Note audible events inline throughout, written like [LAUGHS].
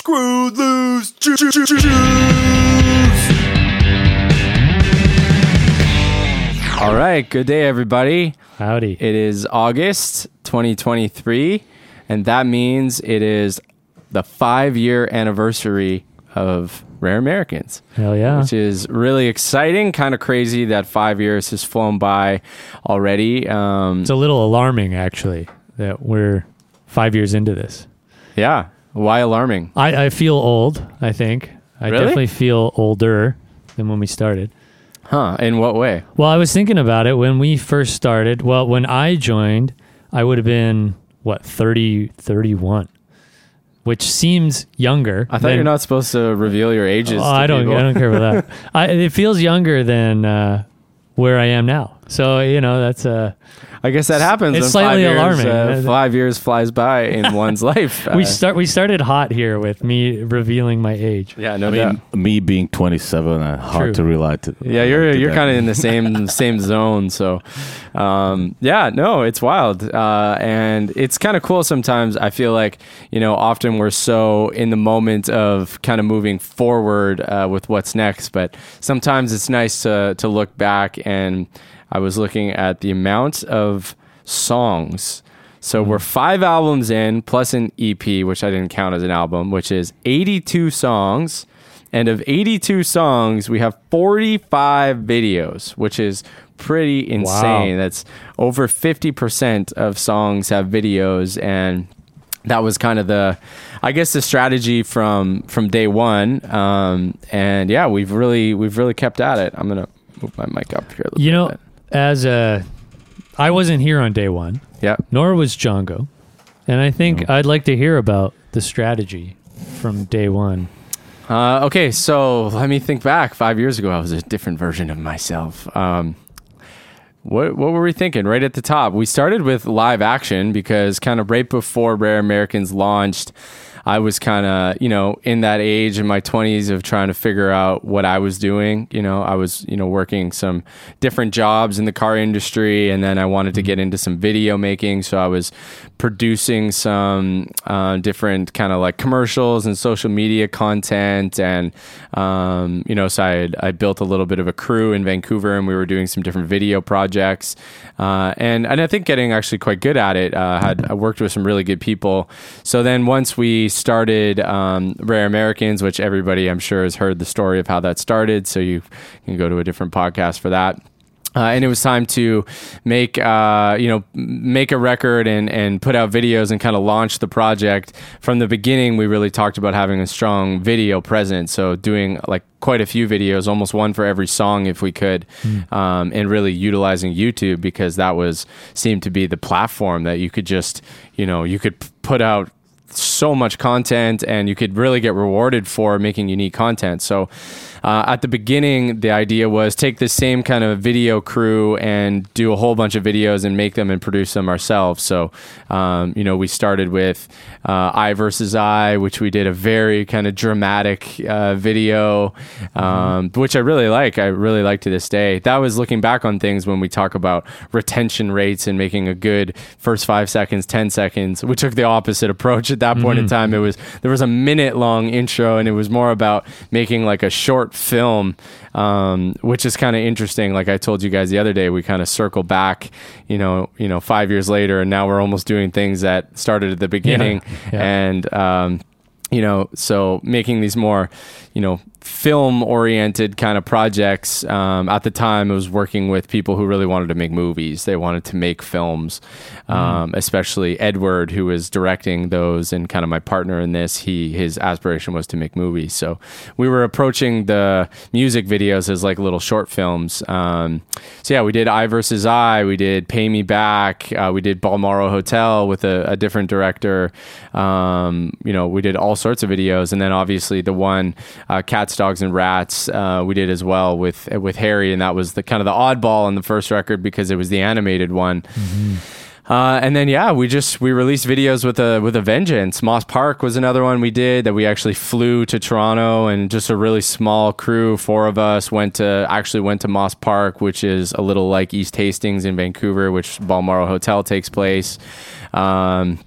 Screwed loose. Ju- ju- ju- ju- juice. All right. Good day, everybody. Howdy. It is August 2023, and that means it is the five year anniversary of Rare Americans, Hell yeah. which is really exciting. Kind of crazy that five years has flown by already. Um, It's a little alarming, actually, that we're five years into this. yeah. Why alarming? I, I feel old, I think. I Really? definitely feel older than when we started. Huh? In what way? Well, I was thinking about it when we first started. Well, when I joined, I would have been, what, 30, 31, which seems younger. I thought than- you're not supposed to reveal your ages. Oh, to I don't. people. I don't care about that. [LAUGHS] I, it feels younger than uh, where I am now. So you know that's uh, I guess that happens. It's when slightly five alarming. Years, uh, five years flies by in [LAUGHS] one's life. we Uh, start. We started hot here with me revealing my age. Yeah, no I doubt. mean, me being 27, uh, hard to relate to. Yeah, you're to you're kind of in the [LAUGHS] same same zone. So, um, yeah, no, it's wild, uh, and it's kind of cool. Sometimes I feel like you know, often we're so in the moment of kind of moving forward uh, with what's next, but sometimes it's nice to to look back. And I was looking at the amount of songs. So we're five albums in, plus an EP, which I didn't count as an album, which is 82 songs. And of 82 songs, we have 45 videos, which is pretty insane. That's over 50% of songs have videos. And that was kind of the, I guess, the strategy from from day one. Um, and yeah, we've really we've really kept at it. I'm gonna move my mic up here. A little You know, bit. As a, I wasn't here on day one, yeah. nor was Django, and I think I'd like to hear about the strategy from day one. Uh, okay, so let me think back. Five years ago, I was a different version of myself. Um, what what were we thinking? Right at the top, we started with live action because kind of right before Rare Americans launched, I was kind of you know in that age in my twenties of trying to figure out what I was doing. You know, I was you know working some different jobs in the car industry, and then I wanted to get into some video making, so I was producing some uh, different kind of like commercials and social media content, and um, you know, so I I built a little bit of a crew in Vancouver, and we were doing some different video projects, uh, and and I think getting actually quite good at it. Uh, had I worked with some really good people. So then once we started um, Rare Americans, which everybody I'm sure has heard the story of how that started, so you can go to a different podcast for that. Uh, and it was time to make uh, you know make a record and and put out videos and kind of launch the project. From the beginning, we really talked about having a strong video presence, so doing like quite a few videos, almost one for every song if we could, um, and really utilizing YouTube because that was seemed to be the platform that you could just you know you could put out so much content and you could really get rewarded for making unique content. So uh, at the beginning, the idea was take the same kind of video crew and do a whole bunch of videos and make them and produce them ourselves. So, um, you know, we started with uh, I versus I, which we did a very kind of dramatic uh, video, um, which I really like. I really like to this day. That was looking back on things when we talk about retention rates and making a good first five seconds, 10 seconds. We took the opposite approach at that point in time. It was, there was a minute long intro and it was more about making like a short film, um, which is kind of interesting. Like I told you guys the other day, we kind of circle back, you know, you know, five years later, and now we're almost doing things that started at the beginning, yeah. and um, you know, so making these more, you know, film oriented kind of projects. Um, at the time, I was working with people who really wanted to make movies. They wanted to make films, um, especially Edward, who was directing those and kind of my partner in this. He his aspiration was to make movies. So we were approaching the music videos as like little short films. Um, so yeah, we did I versus I. We did Pay Me Back. Uh, we did Balmoral Hotel with a, a different director. Um, you know, we did all sorts of videos, and then obviously the one uh, Cats, Dogs, and Rats uh, we did as well with with Harry, and that was the kind of the oddball on the first record because it was the animated one. Uh, and then yeah, we just we released videos with a with a vengeance. Moss Park was another one we did that we actually flew to Toronto and just a really small crew, four of us went to actually went to Moss Park, which is a little like East Hastings in Vancouver, which Balmoral Hotel takes place. Um,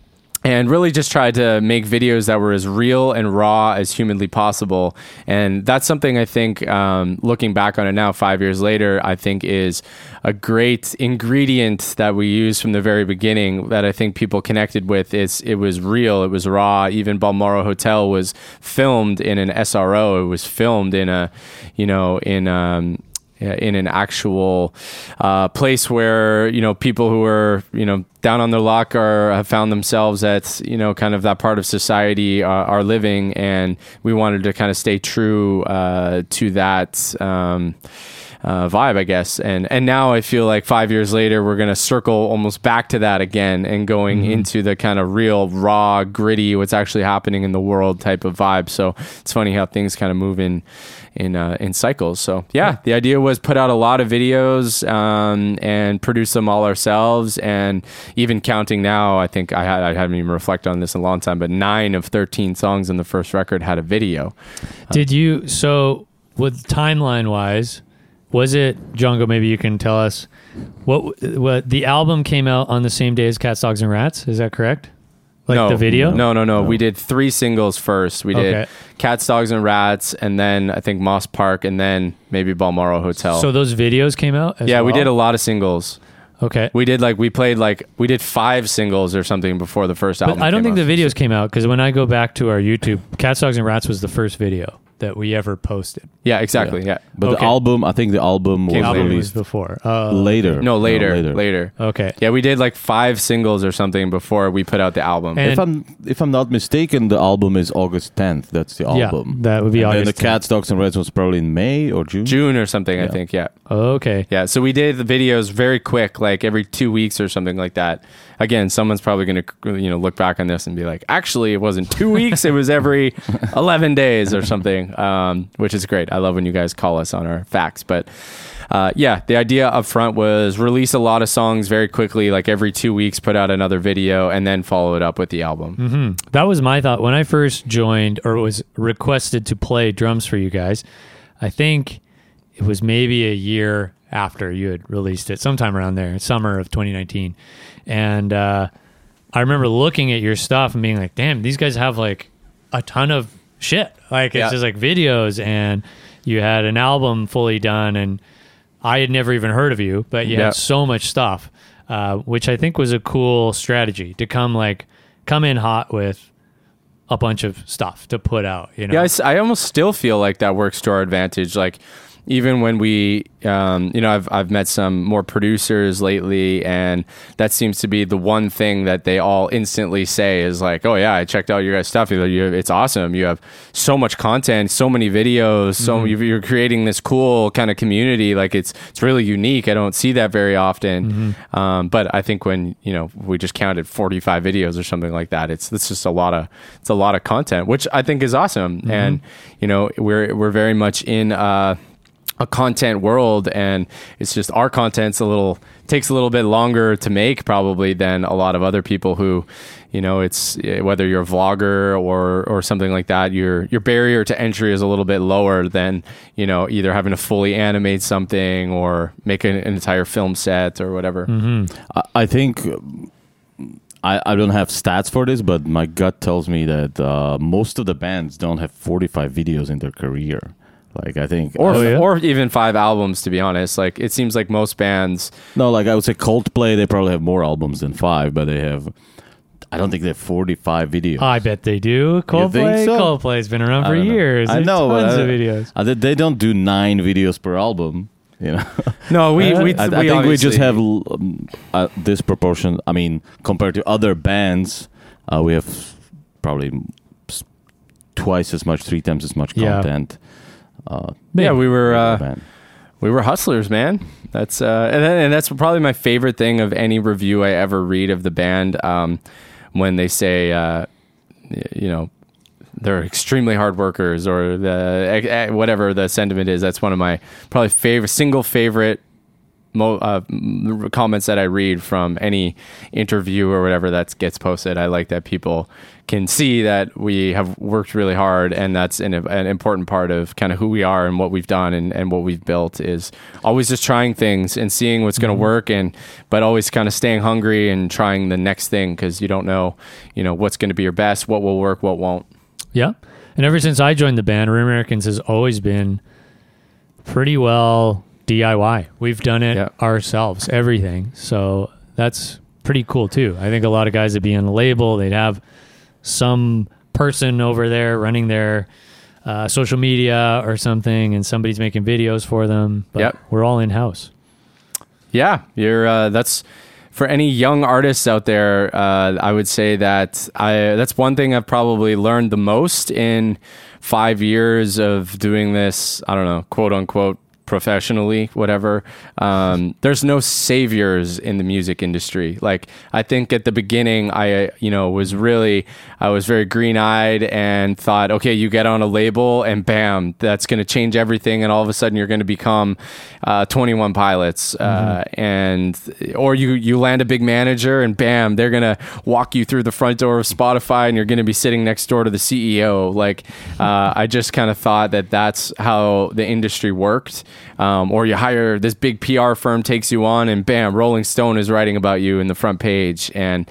and really just tried to make videos that were as real and raw as humanly possible. And that's something I think, um, looking back on it now, five years later, I think is a great ingredient that we used from the very beginning that I think people connected with. It's, it was real, it was raw. Even Balmoral Hotel was filmed in an SRO, it was filmed in a, you know, in, um, in an actual uh, place where you know people who are you know down on their luck or have found themselves at you know kind of that part of society uh, are living, and we wanted to kind of stay true uh, to that. Um, uh, vibe, I guess. And and now I feel like five years later, we're gonna circle almost back to that again and going Mm-hmm. into the kind of real, raw, gritty, what's actually happening in the world type of vibe. So it's funny how things kind of move in in uh, in cycles. So yeah, the idea was put out a lot of videos um, and produce them all ourselves. And even counting now, I think I, had, I haven't even reflected on this in a long time, but nine of thirteen songs in the first record had a video. Did you so with timeline wise? Was it Django? Maybe you can tell us what what the album came out on the same day as Cats, Dogs, and Rats. Is that correct? Like no, the video? No, no, no. We oh. did three singles first. We did Okay. Cats, Dogs, and Rats, and then I think Moss Park, and then maybe Balmoral Hotel. So those videos came out. As yeah, we did a lot of singles. Okay. We did like we played like we did five singles or something before the first album. But I don't think out. the videos came out because when I go back to our YouTube, Cats, Dogs, and Rats was the first video that we ever posted. Yeah, exactly. Yeah. But Okay. the album, I think the album was Came album was released before. Uh, later. No, later, later. Okay. Yeah, we did like five singles or something before we put out the album. And- If I'm if I'm not mistaken, the album is August 10th. That's the Yeah, album. that would be and then the 10th. Cats, Dogs, and Rats was probably in May or June. June or something, I think. Yeah. Okay. Yeah, so we did the videos very quick, like every two weeks or something like that. Again, someone's probably going to you know look back on this and be like, actually, it wasn't two weeks; it was every [LAUGHS] eleven days or something, um, which is great. I love when you guys call us on our facts. But uh, yeah, the idea up front was release a lot of songs very quickly, like every two weeks, put out another video, and then follow it up with the album. hmm That was my thought when I first joined or was requested to play drums for you guys. I think it was maybe a year after you had released it, sometime around there, summer of 2019. And uh, I remember looking at your stuff and being like, damn, these guys have like a ton of shit. Like, it's Yeah. just like videos, and you had an album fully done. And I had never even heard of you, but you Yeah. had so much stuff, uh, which I think was a cool strategy to come like come in hot with a bunch of stuff to put out. You know, Yeah, I, I almost still feel like that works to our advantage. Like even when we, um, you know, I've I've met some more producers lately, and that seems to be the one thing that they all instantly say is like, "Oh yeah, I checked out your guys' stuff. It's awesome. You have so much content, so many videos, so you you're creating this cool kind of community. Like it's it's really unique. I don't see that very often. Um, but I think when you know we just counted 45 videos or something like that, it's it's just a lot of it's a lot of content, which I think is awesome. And you know we're we're very much in. Uh, a content world and it's just our content's a little takes a little bit longer to make probably than a lot of other people who you know it's eh, whether you're a vlogger or or something like that your your barrier to entry is a little bit lower than you know either having to fully animate something or make an, an entire film set or whatever I, I think I, I don't have stats for this, but my gut tells me that uh, most of the bands don't have 45 videos in their career. Like I think, or Oh, yeah? or even five albums to be honest like it seems like most bands no, like I would say Coldplay, they probably have more albums than five, but they have. I don't think they have 45 videos. I bet they do. Coldplay, so? Coldplay's been around for don't know. years. I There's know, but tons I- of videos. Uh, they, they don't do nine videos per album. You know, [LAUGHS] no we we, I, I think we just have l- um, uh, disproportion. I mean, compared to other bands, uh, we have probably twice as much, three times as much Yeah. Uh, yeah we were uh, we were hustlers, man. That's uh, and, and that's probably my favorite thing of any review I ever read of the band. Um, when they say, uh, you know, they're extremely hard workers, or the eh, eh, whatever the sentiment is. That's one of my probably favorite single favorite mo- uh, comments that I read from any interview or whatever that gets posted. I like that people can see that we have worked really hard, and that's an, an important part of kind of who we are and what we've done and, and what we've built is always just trying things and seeing what's going to work, and but always kind of staying hungry and trying the next thing because you don't know, you know, what's going to be your best, what will work, what won't. Yeah. And ever since I joined the band, Rare Americans has always been pretty well DIY. We've done it Yeah. ourselves, everything. So that's pretty cool too. I think a lot of guys would be on a label, they'd have some person over there running their uh, social media or something, and somebody's making videos for them. But Yep. we're all in house. Yeah, you're. Uh, that's for any young artists out there. Uh, I would say that I. That's one thing I've probably learned the most in five years of doing this. I don't know, quote unquote, professionally, whatever. Um, there's no saviors in the music industry. Like I think at the beginning, I you know was really I was very green eyed and thought, okay, you get on a label and bam, that's going to change everything, and all of a sudden you're going to become uh, 21 Pilots, uh, and or you you land a big manager and bam, they're going to walk you through the front door of Spotify, and you're going to be sitting next door to the CEO. Like uh, [LAUGHS] I just kind of thought that that's how the industry worked. Um, or you hire this big PR firm takes you on, and bam, Rolling Stone is writing about you in the front page. And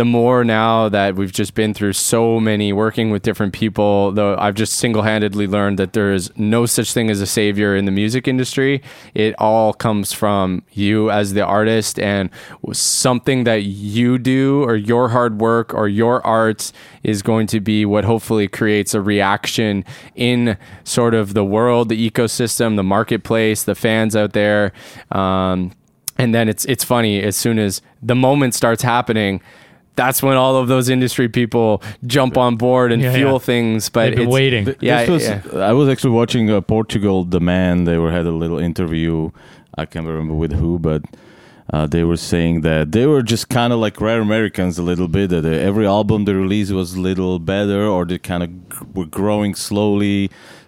the more now that we've just been through so many working with different people, though I've just single handedly learned that there is no such thing as a savior in the music industry. It all comes from you as the artist and something that you do or your hard work or your art is going to be what hopefully creates a reaction in sort of the world, the ecosystem, the marketplace, the fans out there. Um, and then it's it's funny as soon as the moment starts happening that's when all of those industry people jump on board and Yeah, fuel yeah. things but They've been it's, waiting. Th- Yeah, this was, yeah. I was actually watching uh, Portugal The Man. They were had a little interview. I can't remember with who, but uh, they were saying that they were just kind of like Rare Americans a little bit. That uh, every album they released was a little better, or they kind of g- were growing slowly.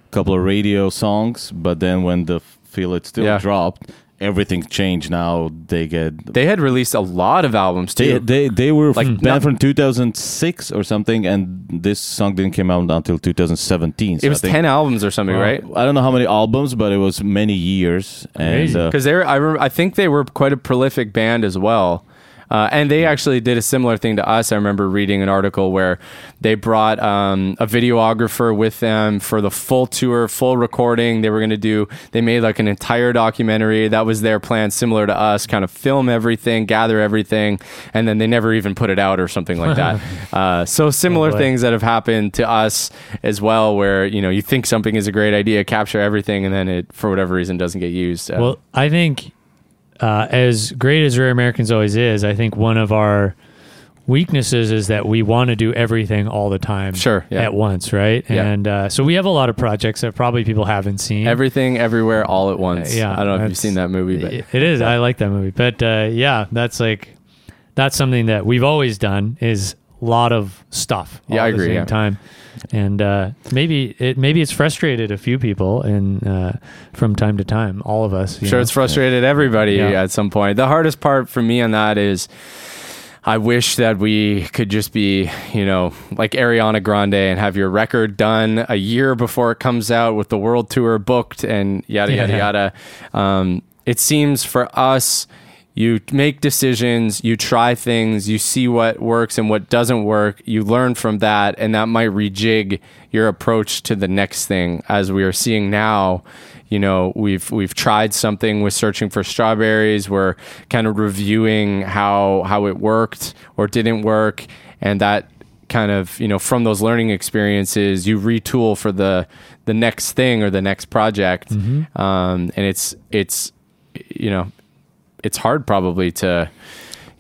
A couple of radio songs, but then when the Feel It Still Yeah. dropped, everything changed. Now they get they had released a lot of albums too they they were Like, banned not- from 2006 or something, and this song didn't come out until 2017. so it was think- 10 albums or something well, right I don't know how many albums, but it was many years. And uh, because they're I, rem- I think they were quite a prolific band as well uh, and they actually did a similar thing to us. I remember reading an article where they brought um, a videographer with them for the full tour, full recording. They were going to do, they made like an entire documentary. That was their plan, similar to us, kind of film everything, gather everything, and then they never even put it out or something like that. [LAUGHS] uh, so similar Oh, things that have happened to us as well, where, you know, you think something is a great idea, capture everything, and then it, for whatever reason, doesn't get used. Uh, Well, I think uh, as great as Rare Americans always is, I think one of our weaknesses is that we want to do everything all the time Sure, yeah. at once, right? Yeah. And uh, so we have a lot of projects that probably people haven't seen. Everything, everywhere, all at once. Uh, yeah, I don't know if you've seen that movie, but it is. I like that movie, but uh, yeah, that's like that's something that we've always done is a lot of stuff. Yeah, I at the agree, Same yeah. time, and uh, maybe it maybe it's frustrated a few people, and uh, from time to time, all of us. you sure know. it's frustrated everybody Yeah. at some point. The hardest part for me on that is I wish that we could just be, you know, like Ariana Grande and have your record done a year before it comes out with the world tour booked and yada yada Yeah. yada. Um, it seems for us you make decisions, you try things, you see what works and what doesn't work, you learn from that, and that might rejig your approach to the next thing. As we are seeing now, you know, we've we've tried something with searching for strawberries. We're kind of reviewing how how it worked or didn't work, and that kind of you know from those learning experiences, you retool for the the next thing or the next project, um, and it's it's you know it's hard probably to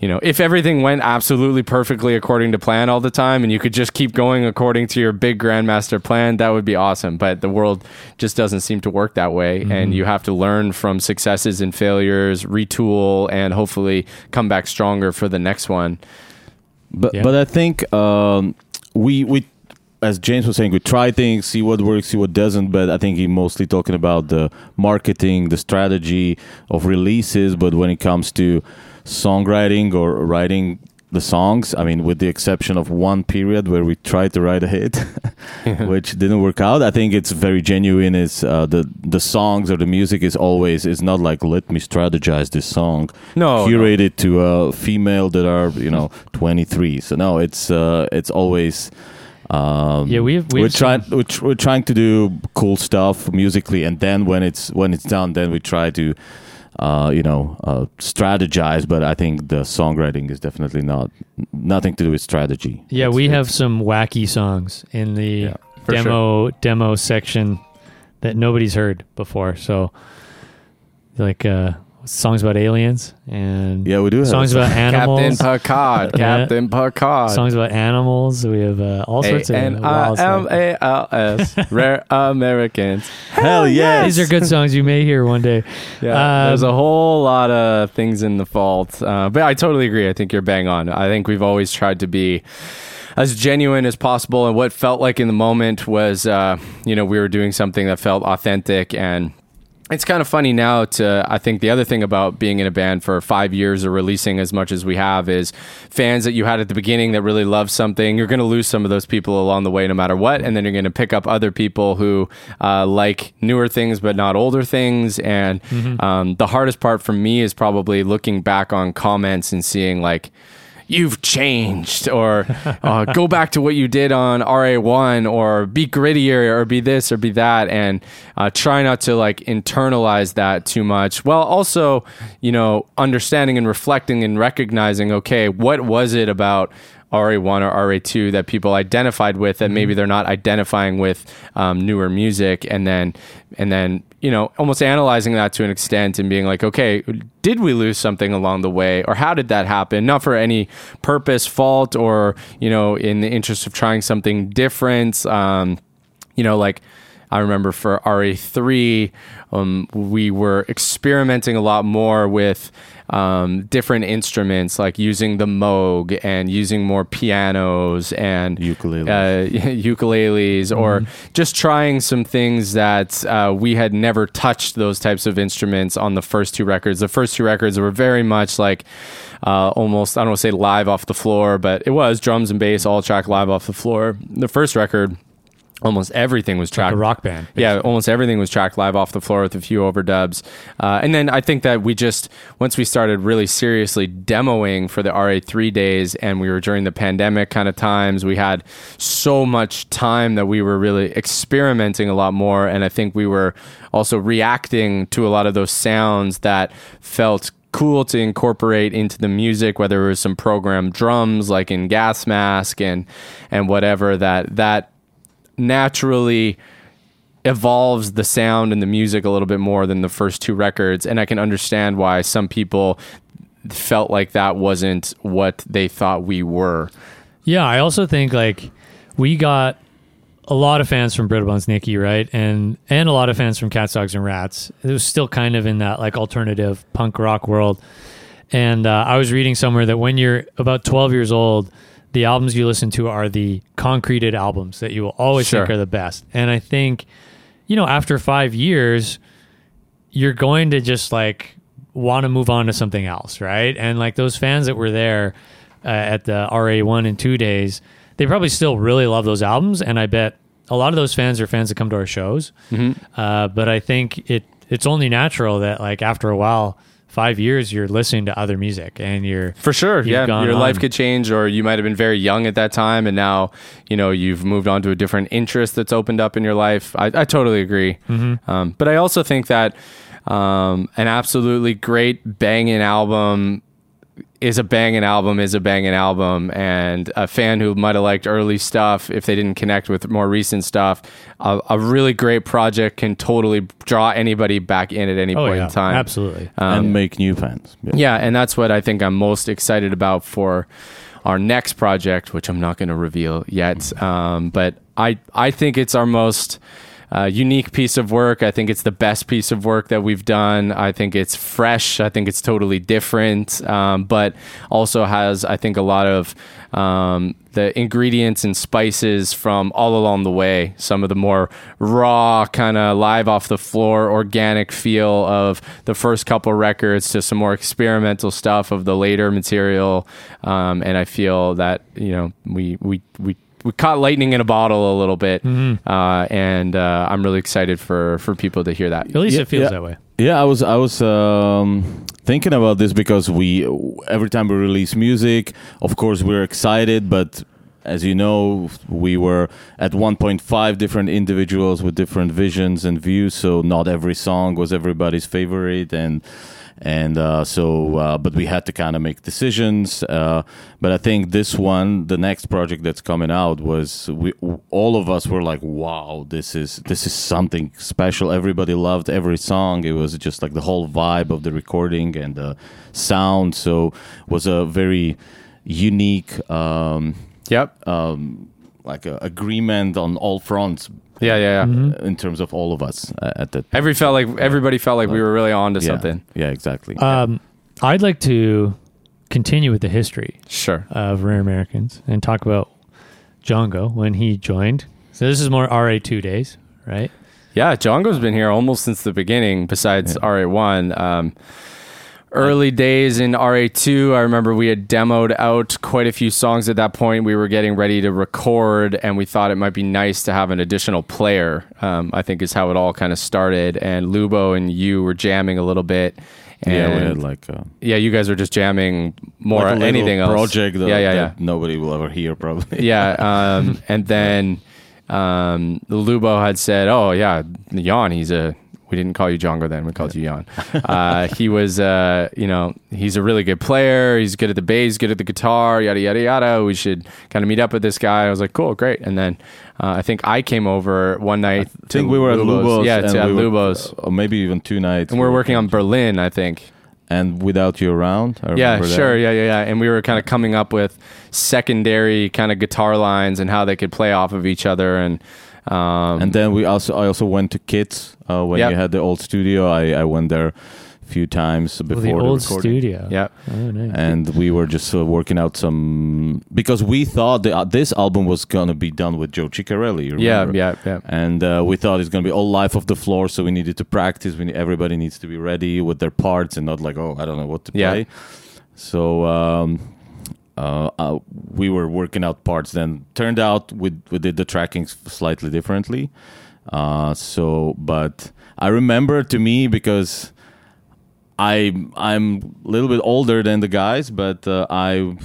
you know if everything went absolutely perfectly according to plan all the time and you could just keep going according to your big grandmaster plan that would be awesome. But the world just doesn't seem to work that way. And you have to learn from successes and failures retool and hopefully come back stronger for the next one. But Yeah. but I think um, we we as James was saying, we try things, see what works, see what doesn't. But I think he mostly talking about the marketing, the strategy of releases. But when it comes to songwriting or writing the songs, I mean, with the exception of one period where we tried to write a hit, [LAUGHS] which didn't work out. I think it's very genuine. It's uh, the the songs or the music is always it's not like let me strategize this song, No, curated to a female that are you know 23. So no, it's uh, it's always. Um, Yeah, we've- we've we're trying we're, tr- we're trying to do cool stuff musically, and then when it's when it's done, then we try to uh, you know uh, strategize. But I think the songwriting is definitely not nothing to do with strategy. Yeah, It's- we it's- have some wacky songs in the Yeah, demo demo section that nobody's heard before. So, like uh, songs about aliens and Yeah, we do have songs about [LAUGHS] animals. Captain Picard. Captain Picard. songs about animals. We have uh, all sorts of N wild I M stuff. A L S. [LAUGHS] Rare Americans. Hell yeah! These are good songs you may hear one day. [LAUGHS] Yeah, there's Um, a whole lot of things in the fault, uh, but I totally agree. I think you're bang on. I think we've always tried to be as genuine as possible, and what felt like in the moment was, uh, you know, we were doing something that felt authentic and. It's kind of funny now to I think the other thing about being in a band for 5 years or releasing as much as we have is fans that you had at the beginning that really love something you're going to lose some of those people along the way no matter what and then you're going to pick up other people who uh, like newer things but not older things and um, the hardest part for me is probably looking back on comments and seeing like you've changed or uh, go back to what you did on ra1 or be grittier or be this or be that and uh, try not to like internalize that too much while also you know understanding and reflecting and recognizing okay what was it about RA1 or RA2 that people identified with that maybe they're not identifying with um, newer music. And then and then you know almost analyzing that to an extent and being like okay did we lose something along the way or how did that happen? Not for any purpose fault or you know in the interest of trying something different. Um, you know like I remember for RA3, um, we were experimenting a lot more with um, different instruments, like using the Moog and using more pianos and Ukuleles. uh, ukuleles, [LAUGHS] or just trying some things that uh, we had never touched those types of instruments on the first two records. The first two records were very much like uh, almost, I don't want to say live off the floor, but it was drums and bass, all track live off the floor. The first record, almost everything was Like tracked a rock band. yeah, almost everything was tracked live off the floor with a few overdubs. Uh, and then I think that we just, once we started really seriously demoing for the RA3 days and we were during the pandemic kind of times, we had so much time that we were really experimenting a lot more. And I think we were also reacting to a lot of those sounds that felt cool to incorporate into the music whether it was some programmed drums like in gas mask and and whatever that that naturally evolves the sound and the music a little bit more than the first two records and i can understand why some people felt like that wasn't what they thought we were Yeah, I also think like we got a lot of fans from Brittle Bones Nicky, right? And and a lot of fans from Cats, Dogs, and Rats. It was still kind of in that like alternative punk rock world. And uh, I was reading somewhere that when you're about 12 years old, the albums you listen to are the concreted albums that you will always think are the best. And I think, you know, after five years, you're going to just like want to move on to something else, right? And like those fans that were there uh, at the RA one and two days, they probably still really love those albums, and I bet a lot of those fans are fans that come to our shows. Uh, but I think it it's only natural that like after a while, five years, you're listening to other music and you're For sure, yeah. Your life could change, or you might have been very young at that time, and now you know you've moved on to a different interest that's opened up in your life. I, I totally agree, um, but I also think that um, an absolutely great banging album is a banging album is a banging album and a fan who might have liked early stuff if they didn't connect with more recent stuff a, a really great project can totally draw anybody back in at any oh point yeah, in time absolutely. and make new fans. Yeah. yeah, and that's what I think I'm most excited about for our next project, which I'm not going to reveal yet. Um, but I I think it's our most uh, unique piece of work. I think it's the best piece of work that we've done. I think it's fresh. I think it's totally different, um, but also has I think a lot of um, the ingredients and spices from all along the way. Some of the more raw, kind of live off the floor, organic feel of the first couple records to some more experimental stuff of the later material. Um, and I feel that you know we we we. We caught lightning in a bottle a little bit, uh, and uh, I'm really excited for for people to hear that. At least Yeah, it feels yeah. that way. Yeah, I was I was um, thinking about this because we every time we release music, of course we're excited, but as you know, we were at 1.5 different individuals with different visions and views, so not every song was everybody's favorite, and and uh, so uh, but we had to kind of make decisions. Uh, but I think this one, the next project that's coming out, was we all of us were like, wow, this is this is something special. Everybody loved every song. It was just like the whole vibe of the recording and the sound. So was a very unique. Um, Yep. um, like a agreement on all fronts Yeah, yeah, yeah. uh, in terms of all of us uh, at that. Every felt like everybody felt like we were really on to yeah, something. Yeah, exactly. Um, I'd like to continue with the history Sure. of Rare Americans and talk about Django when he joined. So this is more RA2 days, right? Yeah, Django's been here almost since the beginning, besides RA1. Um, early days in RA2, I remember we had demoed out quite a few songs at that point. We were getting ready to record, and we thought it might be nice to have an additional player, um, I think is how it all kind of started. And Lubo and you were jamming a little bit. And yeah, we had like, uh, yeah, you guys were just jamming more like a anything else. project that, yeah, yeah, yeah. nobody will ever hear probably. yeah [LAUGHS] um, and then um, lubo had said oh yeah jan he's a we didn't call you Django then we called you jan [LAUGHS] uh, he was uh, you know he's a really good player he's good at the bass good at the guitar yada yada yada we should kind of meet up with this guy i was like cool great and then uh, i think i came over one night I think we were at Lubos. yeah to, at we were- lubos or maybe even two nights. and we were working on berlin i think and without you around. I yeah, remember that. sure. Yeah, yeah, yeah. And we were kind of coming up with secondary kind of guitar lines and how they could play off of each other. And um, And then we also I also went to Kits uh, when Yep. you had the old studio. I, I went there a few times Well, before the old recording. studio. yeah, Oh, nice. and we were just uh, working out some because we thought the, uh, this album was gonna be done with Joe Chiccarelli. yeah, yeah, yeah. And uh, we thought it's gonna be all life off the floor, so we needed to practice. We need, everybody needs to be ready with their parts and not like, oh, I don't know what to Yeah. play. So um, uh, uh, we were working out parts. Then turned out we we did the tracking slightly differently. Uh, so, but I remember to me because I I'm a little bit older than the guys, but uh, I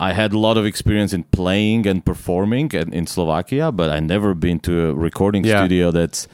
I had a lot of experience in playing and performing in, in Slovakia, but I never been to a recording Yeah. studio that's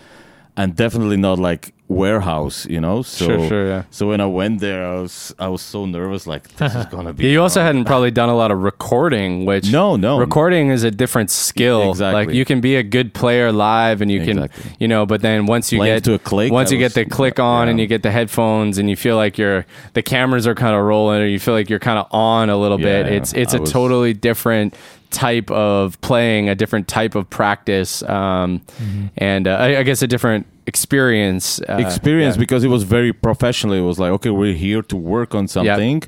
and definitely not like warehouse, you know. So Sure, sure, yeah. So when I went there, I was I was so nervous, like this is [LAUGHS] gonna be. Yeah, you also hadn't probably done a lot of recording, which No, no. recording is a different skill. Exactly. Like you can be a good player live, and you can, Exactly. you know, but then once you Playing get to a click, once you get the click [LAUGHS] on, and you get the headphones, and you feel like you're the cameras are kind of rolling, or you feel like you're kind of on a little bit. Yeah, It's it's I a was- totally different type of playing, a different type of practice, um, and uh, I, I guess a different experience. Uh, experience yeah. because it was very professional. It was like, okay, we're here to work on something.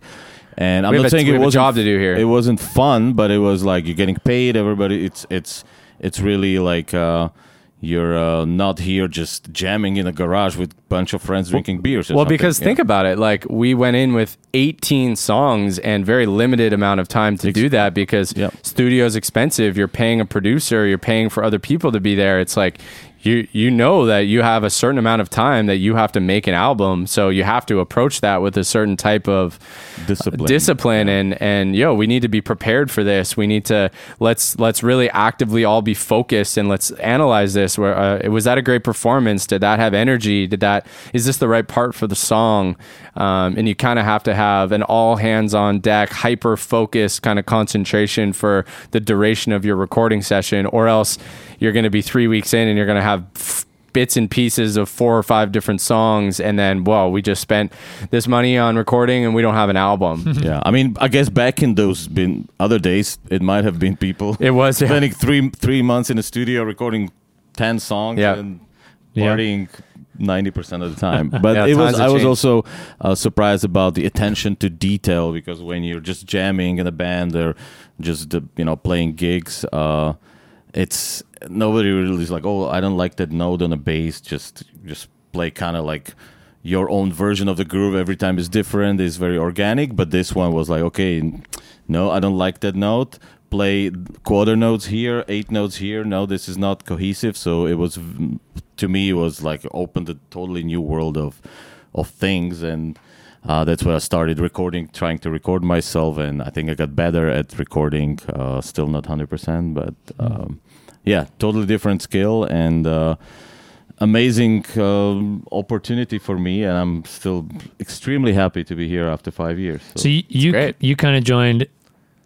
And I'm We not saying it was a job to do here. It wasn't fun, but it was like you're getting paid. Everybody, it's it's it's really like uh, you're uh, not here just jamming in a garage with a bunch of friends drinking beers. Or Well, because yeah. think about it, like we went in with 18 songs and very limited amount of time to do that because Yep. studio's expensive. You're paying a producer, you're paying for other people to be there. It's like you you know that you have a certain amount of time that you have to make an album, so you have to approach that with a certain type of discipline. discipline and and yo we need to be prepared for this. We need to let's let's really actively all be focused and let's analyze this. Where uh, was that a great performance? Did that have energy? Did that is this the right part for the song? Um, and you kind of have to have an all hands on deck hyper focused kind of concentration for the duration of your recording session or else you're going to be three weeks in and you're going to have f- bits and pieces of four or five different songs and then well we just spent this money on recording and we don't have an album [LAUGHS] yeah, I mean, I guess back in those been other days, it might have been people It was, yeah. spending three three months in a studio recording ten songs. Yeah. and Yeah. partying ninety percent of the time. [LAUGHS] But Yeah, it was I was also uh, surprised about the attention to detail because when you're just jamming in a band or just uh, you know playing gigs, uh, it's nobody really is like, oh, I don't like that note on a bass. Just just play kind of like your own version of the groove every time is different. It's very organic. But this one was like, okay, no, I don't like that note. Play quarter notes here, eight notes here. No, this is not cohesive. So it was to me, it was like opened a totally new world of of things and. Uh, that's where I started recording, trying to record myself, and I think I got better at recording. Uh, still not hundred percent, but um, yeah, totally different skill and uh, amazing um, opportunity for me. And I'm still extremely happy to be here after five years. So you you, you kind of joined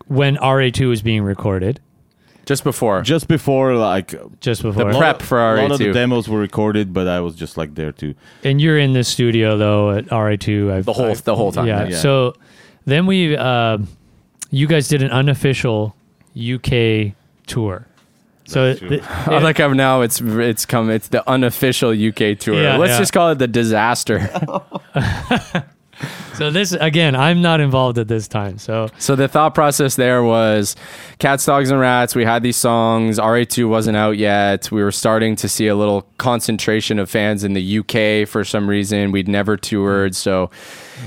when RA2 was being recorded, Just before. just before, like just before. The prep for a lot of the demos were recorded, but I was just like there too. and you're in the studio though at RA2. I've, The whole- I've- the whole time, Yeah. yeah. So then we, uh, you guys did an unofficial UK tour. So That's it- I like how now it's it's come it's the unofficial UK tour. Yeah, Let's yeah. just call it the disaster. [LAUGHS] [LAUGHS] [LAUGHS] so this again, I'm not involved at this time. So so the thought process there was cats, dogs, and rats. We had these songs. RA2 wasn't out yet. We were starting to see a little concentration of fans in the UK for some reason. We'd never toured, so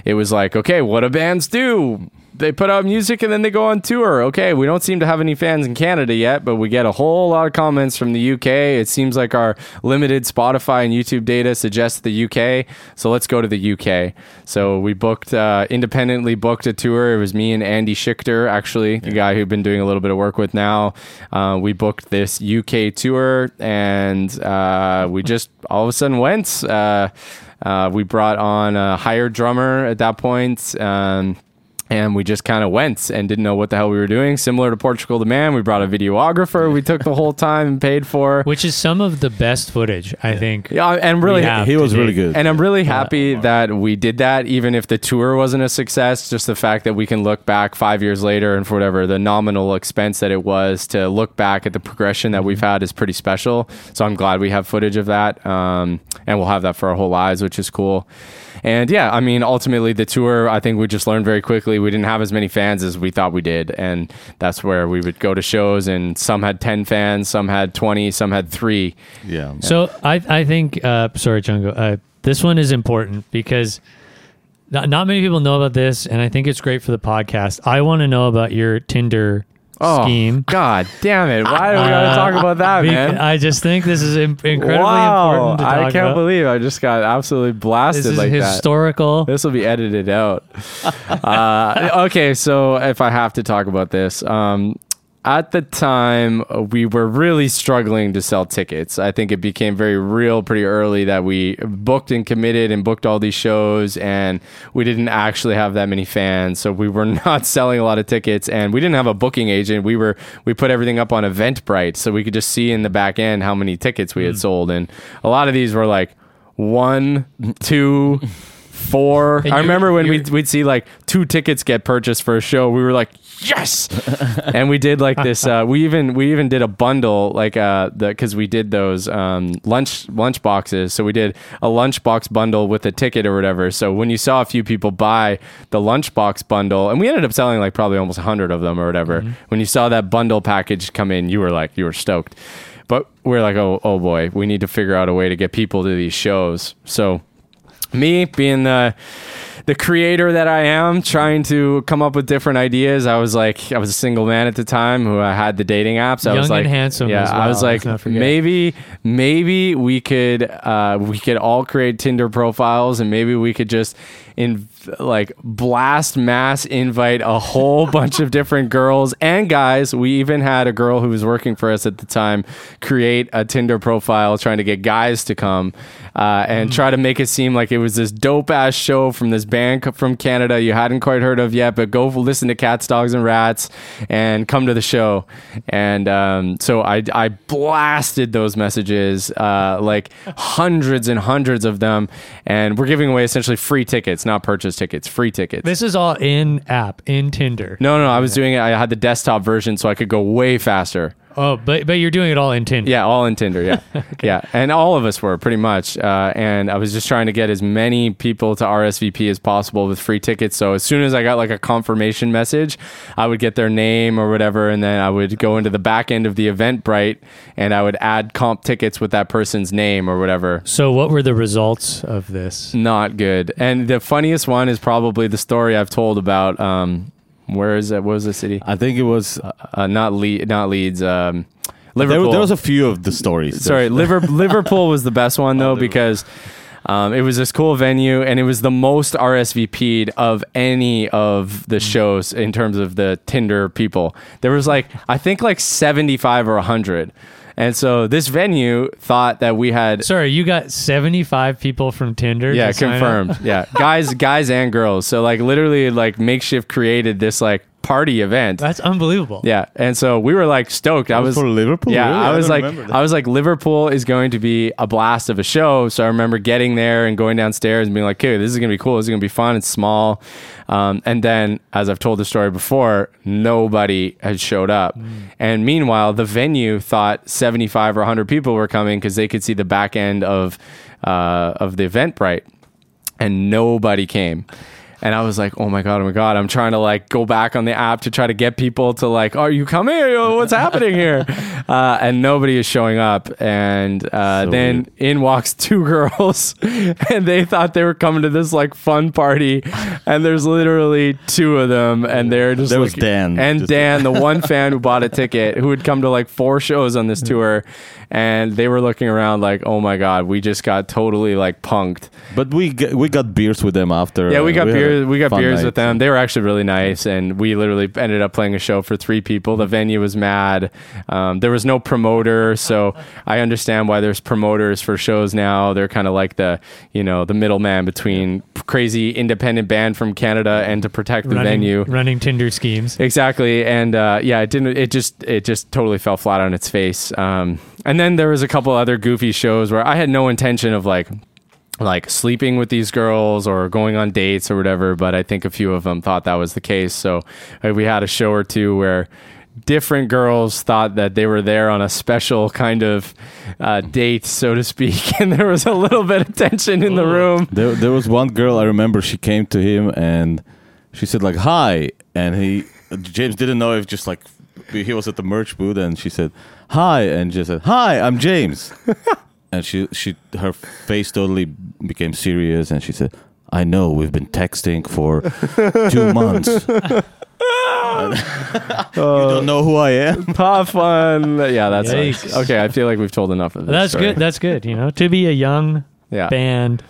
it was like, okay, what do bands do? They put out music and then they go on tour. Okay, we don't seem to have any fans in Canada yet, but we get a whole lot of comments from the UK. It seems like our limited Spotify and YouTube data suggests the UK. So let's go to the UK. So we booked, uh, independently booked a tour. It was me and Andy Schichter, actually, the guy who've been doing a little bit of work with now. Uh, we booked this UK tour and uh, we [LAUGHS] just all of a sudden went. Uh, uh, we brought on a hired drummer at that point. Um, and we just kind of went and didn't know what the hell we were doing. Similar to Portugal the Man, we brought a videographer we took the whole time and paid for. which is some of the best footage, I think. Yeah, and really, He was really good. and I'm really happy that we did that, even if the tour wasn't a success. Just the fact that we can look back five years later and for whatever the nominal expense that it was to look back at the progression that we've had is pretty special. So I'm glad we have footage of that, um, and we'll have that for our whole lives, which is cool. And yeah, I mean, ultimately, the tour, I think we just learned very quickly we didn't have as many fans as we thought we did. And that's where we would go to shows, and some had 10 fans, some had 20, some had three. Yeah. So I I think uh, sorry, Django. Uh, this one is important because not, not many people know about this, and I think it's great for the podcast. I want to know about your Tinder Oh, scheme. God damn it. Why do we got to talk about that, man? I just think this is im- incredibly wow, important to talk I can't about. believe I just got absolutely blasted this is like that. historical. This will be edited out. [LAUGHS] uh, okay, so if I have to talk about this, um, at the time uh, we were really struggling to sell tickets. I think it became very real pretty early that we booked and committed and booked all these shows, and we didn't actually have that many fans. So we were [LAUGHS] not selling a lot of tickets, and we didn't have a booking agent. We were we put everything up on Eventbrite, so we could just see in the back end how many tickets we had sold, and a lot of these were like one, two. [LAUGHS] Four. And I remember when we'd, we'd see like two tickets get purchased for a show. We were like, yes, and we did like this. Uh, we even we even did a bundle like uh the because we did those um lunch lunch boxes. So we did a lunchbox bundle with a ticket or whatever. So when you saw a few people buy the lunchbox bundle, and we ended up selling like probably almost hundred of them or whatever. When you saw that bundle package come in, you were like you were stoked. But we're like, oh oh boy, we need to figure out a way to get people to these shows. So me being the the creator that I am, trying to come up with different ideas. I was like, I was a single man at the time who I had the dating apps. I was Young like, and handsome Yeah, as I was like, let's not forget. maybe, maybe we could, uh, we could all create Tinder profiles, and maybe we could just in like blast mass invite a whole [LAUGHS] bunch of different girls and guys. We even had a girl who was working for us at the time create a Tinder profile trying to get guys to come uh, and try to make it seem like it was this dope ass show from this band from Canada you hadn't quite heard of yet, but go listen to Cats, Dogs, and Rats and come to the show. And um, so I, I blasted those messages, uh, like hundreds and hundreds of them. And we're giving away essentially free tickets, not purchase tickets, free tickets. This is all in app in Tinder. no, no, no, I was doing it. I had the desktop version so I could go way faster. Oh, but but you're doing it all in Tinder. Yeah, all in Tinder. Yeah, [LAUGHS] yeah, and all of us were pretty much. Uh, and I was just trying to get as many people to RSVP as possible with free tickets. So as soon as I got like a confirmation message, I would get their name or whatever, and then I would go into the back end of the Eventbrite and I would add comp tickets with that person's name or whatever. So what were the results of this? Not good. And the funniest one is probably the story I've told about. Um, where is it? What was the city? I think it was. Uh, not Le- not Leeds. Um, There, Liverpool. there was a few of the stories. Sorry, Liver- [LAUGHS] Liverpool was the best one though because um, it was this cool venue and it was the most RSVP'd of any of the shows in terms of the Tinder people. There was like I think like seventy five or hundred. And so this venue thought that we had Sorry, you got 75 people from Tinder. yeah to sign up? confirmed yeah guys guys and girls so like literally like makeshift created this like party event That's unbelievable. yeah and so we were like stoked I was was for Liverpool? yeah Really? I I was don't like. I was like Liverpool is going to be a blast of a show so I remember getting there and going downstairs and being like okay this is gonna be cool this is gonna be fun it's small um, and then as I've told the story before nobody had showed up and meanwhile the venue thought 75 or 100 people were coming because they could see the back end of uh, of the Eventbrite and nobody came. And I was like, oh my God, oh my God. I'm trying to like go back on the app to try to get people to like, are you coming? What's happening here? [LAUGHS] Uh, and nobody is showing up. And uh, So then weird. in walks two [LAUGHS] girls and they thought they were coming to this like fun party. And there's literally two of them. And they're just There was Dan. And Just- Dan, the [LAUGHS] one fan who bought a ticket, who had come to like four shows on this tour. And they were looking around like, oh my God, we just got totally like punked. But we g- we got beers with them after. Yeah, we got had a beers. We got fun beers night. with them. They were actually really nice, and we literally ended up playing a show for three people. The venue was mad. Um, there was no promoter, so I understand why there's promoters for shows now. They're kind of like the you know the middleman between crazy independent band from Canada and to protect the running, venue. running Tinder schemes. Exactly, and uh, yeah, it didn't. It just it just totally fell flat on its face. Um, and then there was a couple other goofy shows where I had no intention of like like sleeping with these girls or going on dates or whatever, but I think a few of them thought that was the case. So uh, we had a show or two where different girls thought that they were there on a special kind of uh, date, so to speak, [LAUGHS] and there was a little bit of tension in the room. There, there was one girl I remember. She came to him and she said like hi, and he James didn't know if just like he was at the merch booth, and she said hi, and just said hi, I'm James, [LAUGHS] and she she her face totally became serious, and she said. I know we've been texting for [LAUGHS] two months. [LAUGHS] [LAUGHS] you don't know who I am. Puff fun. Yeah, that's Yikes. okay. I feel like we've told enough of this. That's story. good. That's good. You know, to be a young Yeah. band.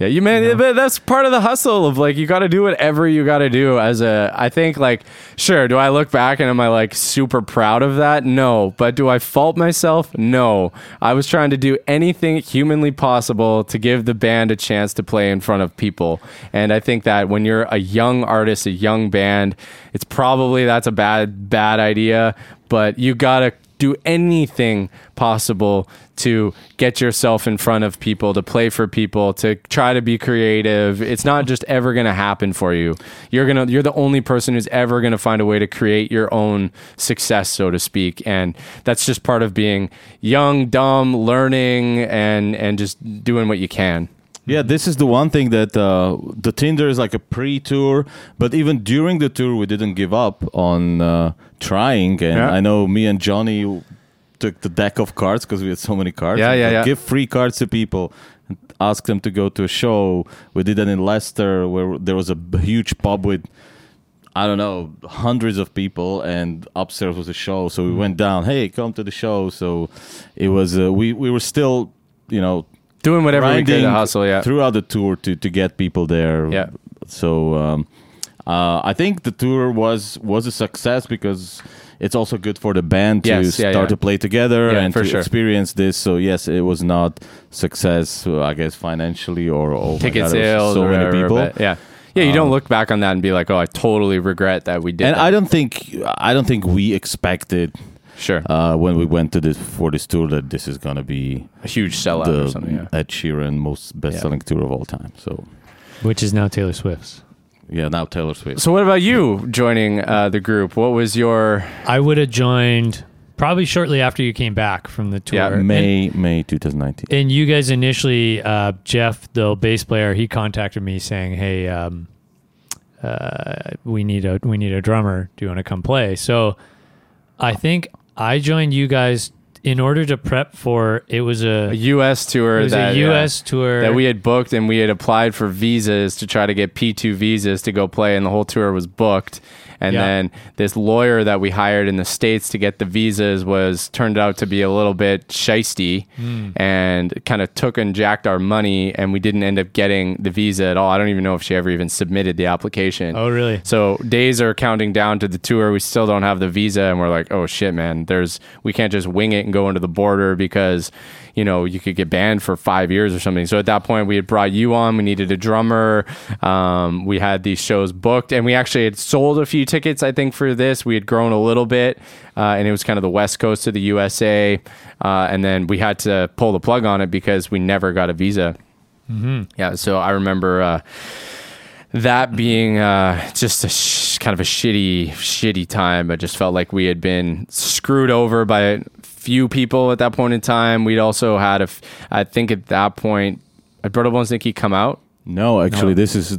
Yeah, you man, but that's part of the hustle of like you got to do whatever you got to do as a. I think like sure, do I look back and am I like super proud of that? No, but do I fault myself? No. I was trying to do anything humanly possible to give the band a chance to play in front of people, and I think that when you're a young artist, a young band, it's probably that's a bad bad idea, but you gotta do anything possible to get yourself in front of people, to play for people, to try to be creative. It's not just ever going to happen for you. You're going to you're the only person who's ever going to find a way to create your own success, so to speak. And that's just part of being young, dumb, learning and and just doing what you can. Yeah, this is the one thing that uh, the Tinder is like a pre-tour, but even during the tour, we didn't give up on uh, trying. And Yeah. I know me and Johnny took the deck of cards because we had so many cards. Yeah, yeah, yeah. Give free cards to people and ask them to go to a show. We did that in Leicester, where there was a huge pub with. I don't know, hundreds of people, and upstairs was a show. So Mm. we went down. Hey, come to the show. So it was. Uh, we we were still, you know, Doing whatever we could to hustle, yeah. throughout the tour to to get people there. Yeah. So um, uh, I think the tour was was a success because it's also good for the band to Yes, yeah, start yeah. to play together Yeah, and for to sure. experience this. So yes, it was not success, uh, I guess, financially or oh Ticket God, sales, so or many whatever, people. but yeah. Yeah, you don't Um, look back on that and be like, "Oh, I totally regret that we did." And that. I don't think I don't think we expected sure uh, when we went to this for this tour that this is gonna be a huge sellout or the something. Yeah. Ed Sheeran most best-selling tour of all time. So which is now Taylor Swift's. yeah, now Taylor Swift. So, what about you joining uh, the group? What was your I would have joined probably shortly after you came back from the tour. Yeah, And- May May 2019. And you guys initially, uh, Jeff, the bass player, he contacted me saying, "Hey, um, uh, we need a we need a drummer. Do you want to come play?" So, I think I joined you guys in order to prep for it was A a U.S. tour it was that a yeah, U.S. tour that we had booked, and we had applied for visas to try to get P2 visas to go play, and the whole tour was booked. And Yeah. then this lawyer that we hired in the states to get the visas was turned out to be a little bit shisty, Hmm. and kind of took and jacked our money, and we didn't end up getting the visa at all. I don't even know if she ever even submitted the application. Oh, really? So days are counting down to the tour. We still don't have the visa, and we're like, oh shit, man. There's we can't just wing it and go into the border because you know you could get banned for five years or something. So at that point, we had brought you on. We needed a drummer. Um, we had these shows booked, and we actually had sold a few tickets. I think for this, we had grown a little bit, uh, and it was kind of the west coast of the USA. Uh, and then we had to pull the plug on it because we never got a visa. Mm-hmm. Yeah. So I remember. Uh, that being uh, just a sh- kind of a shitty, shitty time. I just felt like we had been screwed over by a few people at that point in time. We'd also had a, f- I think at that point, had Brittle Bones Nicky come out? No, actually, this is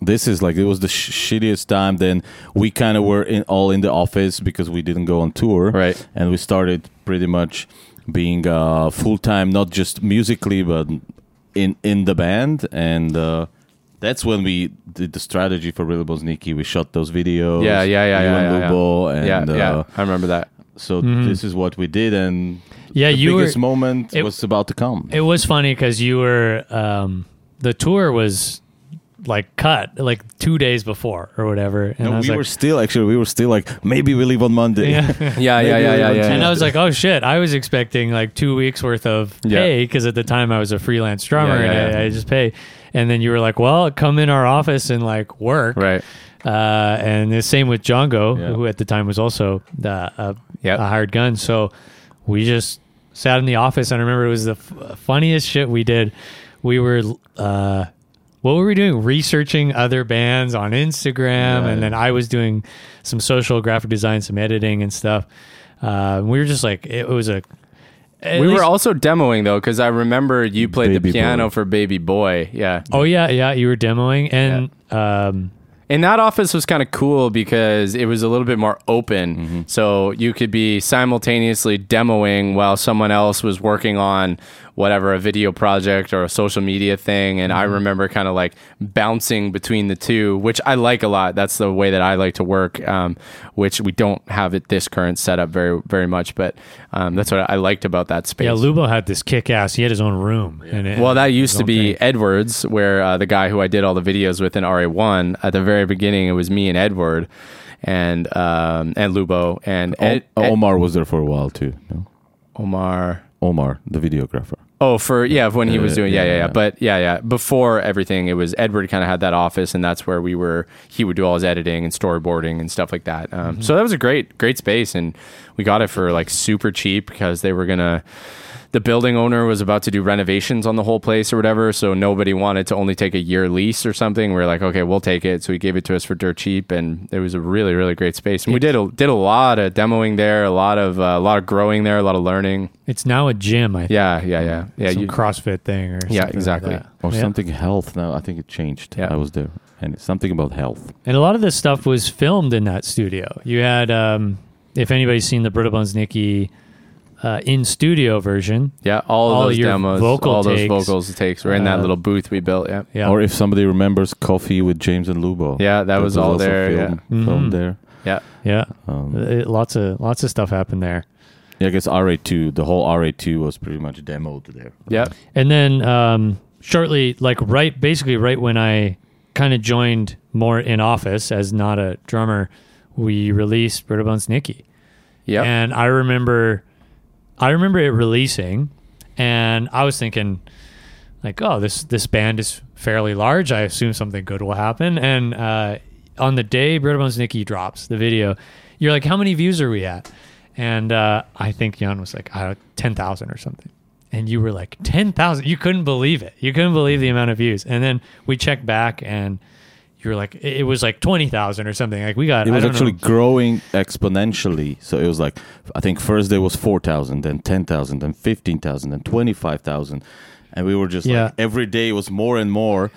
this is like it was the sh- shittiest time. Then we kind of were in, all in the office because we didn't go on tour, Right. And we started pretty much being uh, full time, not just musically, but in in the band, and uh, that's when we did the strategy for Brittle Bones Nicky. We shot those videos, Yeah, yeah, yeah, you yeah, and yeah, yeah. And yeah, uh, yeah, I remember that. So this is what we did, and Yeah, the you were. moment it- was about to come. It was funny because you were. Um, the tour was like cut like two days before or whatever, and No, I was we like, were still actually we were still like maybe we leave on Monday. yeah. [LAUGHS] Yeah, yeah, Maybe yeah, yeah, yeah. And I was like, oh shit! I was expecting like two weeks worth of pay because at the time I was a freelance drummer Yeah, yeah, and I. I just pay. And then you were like, well, come in our office and like work. right. Uh, and the same with Django, Yeah. who at the time was also the, a, Yep. a hired gun. So we just sat in the office. And I remember it was the f- funniest shit we did. We were, uh, what were we doing? Researching other bands on Instagram. Yeah. And then I was doing some social graphic design, some editing and stuff. Uh, we were just like, it was a. at we least- were also demoing though, because I remember you played the piano Boy. for Baby Boy. Yeah. Oh, yeah, yeah. You were demoing. And, um, And that office was kind of cool because it was a little bit more open. Mm-hmm. So you could be simultaneously demoing while someone else was working on whatever, a video project or a social media thing. And I Mm-hmm. remember kind of like bouncing between the two, which I like a lot. That's the way that I like to work, um, which we don't have at this current setup very, very much. But um, that's what I liked about that space. yeah, Lubo had this kick ass. He had his own room. And it- Well, that used to be thing. Edwards, where uh, the guy who I did all the videos with in RA1 at the very beginning, it was me and Edward and um, and Lubo and Ed, O- Ed- Omar was there for a while too. No? Omar. Omar, the videographer. Oh, for yeah, when he was Uh, doing yeah, yeah, yeah, yeah. yeah. But yeah, yeah. Before everything, it was Edward kind of had that office, and that's where we were. He would do all his editing and storyboarding and stuff like that. Um, Mm-hmm. So that was a great, great space, and we got it for like super cheap because they were gonna. The building owner was about to do renovations on the whole place or whatever, so nobody wanted to only take a year lease or something. We are like, okay, we'll take it. So he gave it to us for dirt cheap, and it was a really, really great space. And we did a, did a lot of demoing there, a lot of uh, a lot of growing there, a lot of learning. It's now a gym, I think. Yeah, yeah, yeah, yeah. Some you- CrossFit thing or Yeah, something exactly. Like that. Or Yeah. something health now. I think it changed. Yeah. I was there. And it's something about health. And a lot of this stuff was filmed in that studio. You had, um, if anybody's seen the Brittle Bones Nicky uh, in studio version, Yeah, all, All those your demos, vocal all those takes, vocals takes were in that uh, little booth we built. Yeah, yeah, Or if somebody remembers Coffee with James and Lubo. yeah, that, was, all also there. Filmed, Mhm. filmed there. Yeah, yeah, Um, It- lots of lots of stuff happened there. yeah, I guess RA2, the whole RA2 was pretty much demoed there. yeah, And then um, shortly, like right, basically right when I kind of joined more in office as not a drummer, we released Brittle Bones Nicky. yeah, And I remember, I remember it releasing, and I was thinking, like, oh, this this band is fairly large. I assume something good will happen. And uh, on the day Brittle Bones Nicky drops the video, you're like, how many views are we at? And uh, I think Jan was like, ten thousand or something. And you were like ten thousand. You couldn't believe it. You couldn't believe the amount of views. And then we checked back, and you were like it was like twenty thousand or something. Like we got it I was don't actually know. growing exponentially. So it was like I think first day was four thousand, then ten thousand, then fifteen thousand, then twenty five thousand, and we were just Yeah. like every day was more and more,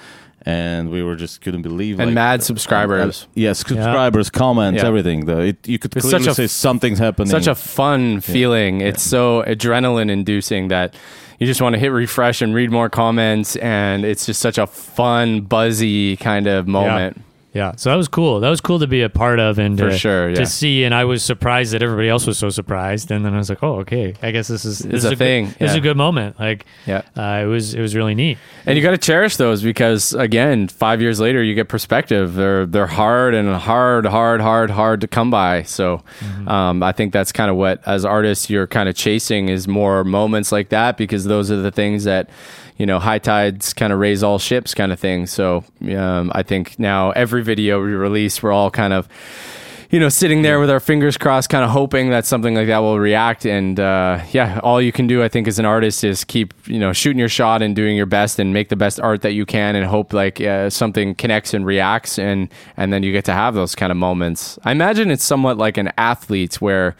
and we were just couldn't believe it. And like, mad uh, subscribers. uh, yes, subscribers, comments, Yeah. everything. The, it, you could It's clearly such a say something's happening. Such a fun feeling. It's so adrenaline inducing that you just want to hit refresh and read more comments. And it's just such a fun, buzzy kind of moment. Yeah, so that was cool. That was cool to be a part of and For sure, yeah. to see. And I was surprised that everybody else was so surprised. And then I was like, oh, okay. I guess this is this It's is a good- thing, This is a good moment. Like, Yeah. uh, it was it was really neat. And you got to cherish those because again, five years later, you get perspective. They're they're hard and hard, hard, hard, hard to come by. So, um, I think that's kind of what as artists you're kind of chasing is more moments like that because those are the things that you know high tides kind of raise all ships kind of thing. So, um, I think now every video we release, we're all kind of you know, sitting there with our fingers crossed, kind of hoping that something like that will react. And uh, yeah, all you can do, I think, as an artist is keep, you know, shooting your shot and doing your best and make the best art that you can and hope like uh, something connects and reacts. And, and then you get to have those kind of moments. I imagine it's somewhat like an athlete where,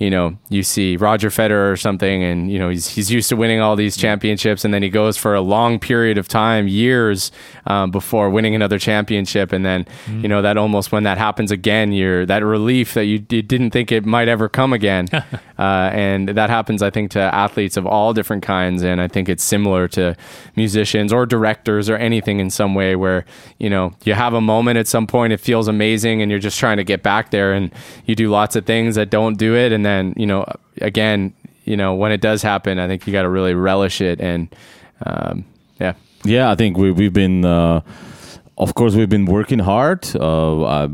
you know, you see Roger Federer or something, and you know he's he's used to winning all these championships, and then he goes for a long period of time, years, um, before winning another championship, and then you know that almost when that happens again, you're that relief that you, you didn't think it might ever come again, [LAUGHS] uh, and that happens, I think, to athletes of all different kinds, and I think it's similar to musicians or directors or anything in some way where you know you have a moment at some point, it feels amazing, and you're just trying to get back there, and you do lots of things that don't do it, and then you know again you know when it does happen i think you got to really relish it and um, yeah Yeah, I think we we've been. Uh, of course, we've been working hard. Uh, I,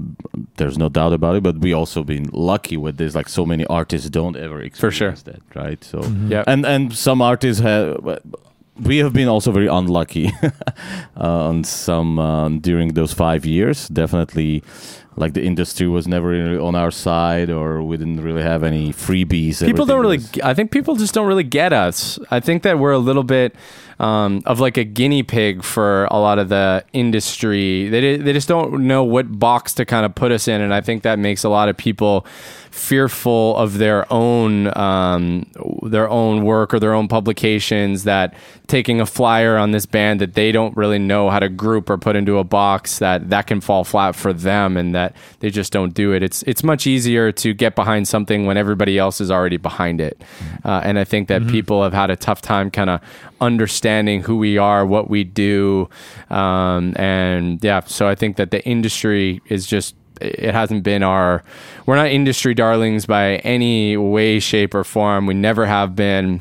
there's no doubt about it. But we also been lucky with this. Like so many artists don't ever experience sure. that, right? So yeah and and some artists have. We have been also very unlucky [LAUGHS] uh, on some um, during those five years. Definitely, like the industry was never really on our side, or we didn't really have any freebies. people don't really was- i think people just don't really get us i think that we're a little bit um, of like a guinea pig for a lot of the industry they, they just don't know what box to kind of put us in and i think that makes a lot of people fearful of their own um, their own work or their own publications that taking a flyer on this band that they don't really know how to group or put into a box that that can fall flat for them and that they just don't do it. It's it's much easier to get behind something when everybody else is already behind it. Uh, and i think that people have had a tough time kind of understanding who we are what we do um, and yeah so i think that the industry is just it hasn't been our we're not industry darlings by any way shape or form we never have been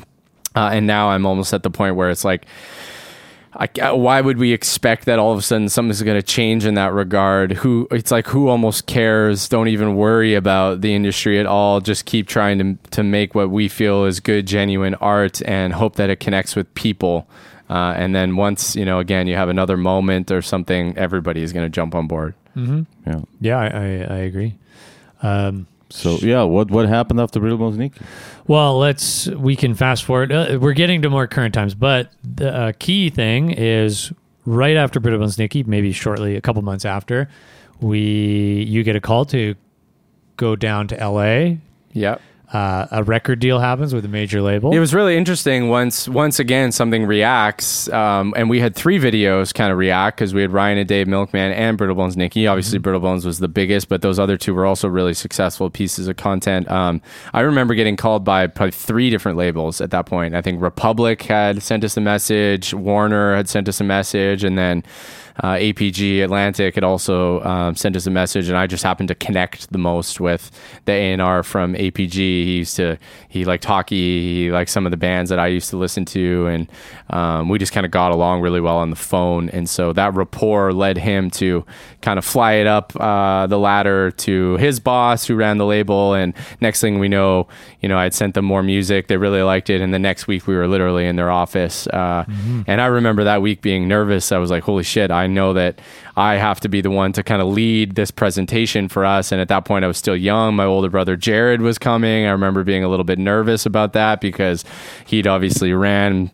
uh, and now i'm almost at the point where it's like I, why would we expect that all of a sudden something's going to change in that regard? Who it's like who almost cares? Don't even worry about the industry at all. Just keep trying to to make what we feel is good, genuine art, and hope that it connects with people. Uh, and then once you know, again, you have another moment or something, everybody is going to jump on board. Yeah. Yeah, I, I, I agree. Um, So yeah, what what happened after Brittle Bones Nicky? Well, let's we can fast forward. Uh, we're getting to more current times, but the uh, key thing is right after Brittle Bones Nicky, maybe shortly, a couple months after, we you get a call to go down to L.A. Yep. Uh, a record deal happens with a major label. It was really interesting once once again something reacts, um, and we had three videos kind of react because we had Ryan and Dave Milkman and Brittle Bones Nicky. Obviously, Brittle Bones was the biggest, but those other two were also really successful pieces of content. Um, I remember getting called by probably three different labels at that point. I think Republic had sent us a message, Warner had sent us a message, and then. Uh, APG Atlantic had also um, sent us a message, and I just happened to connect the most with the A&R from APG. He used to he liked hockey, he liked some of the bands that I used to listen to, and um, we just kind of got along really well on the phone. And so that rapport led him to kind of fly it up uh, the ladder to his boss, who ran the label. And next thing we know, you know, I'd sent them more music. They really liked it, and the next week we were literally in their office. Uh, And I remember that week being nervous. I was like, "Holy shit!" I know that I have to be the one to kind of lead this presentation for us. And at that point, I was still young. My older brother Jared was coming. I remember being a little bit nervous about that because he'd obviously ran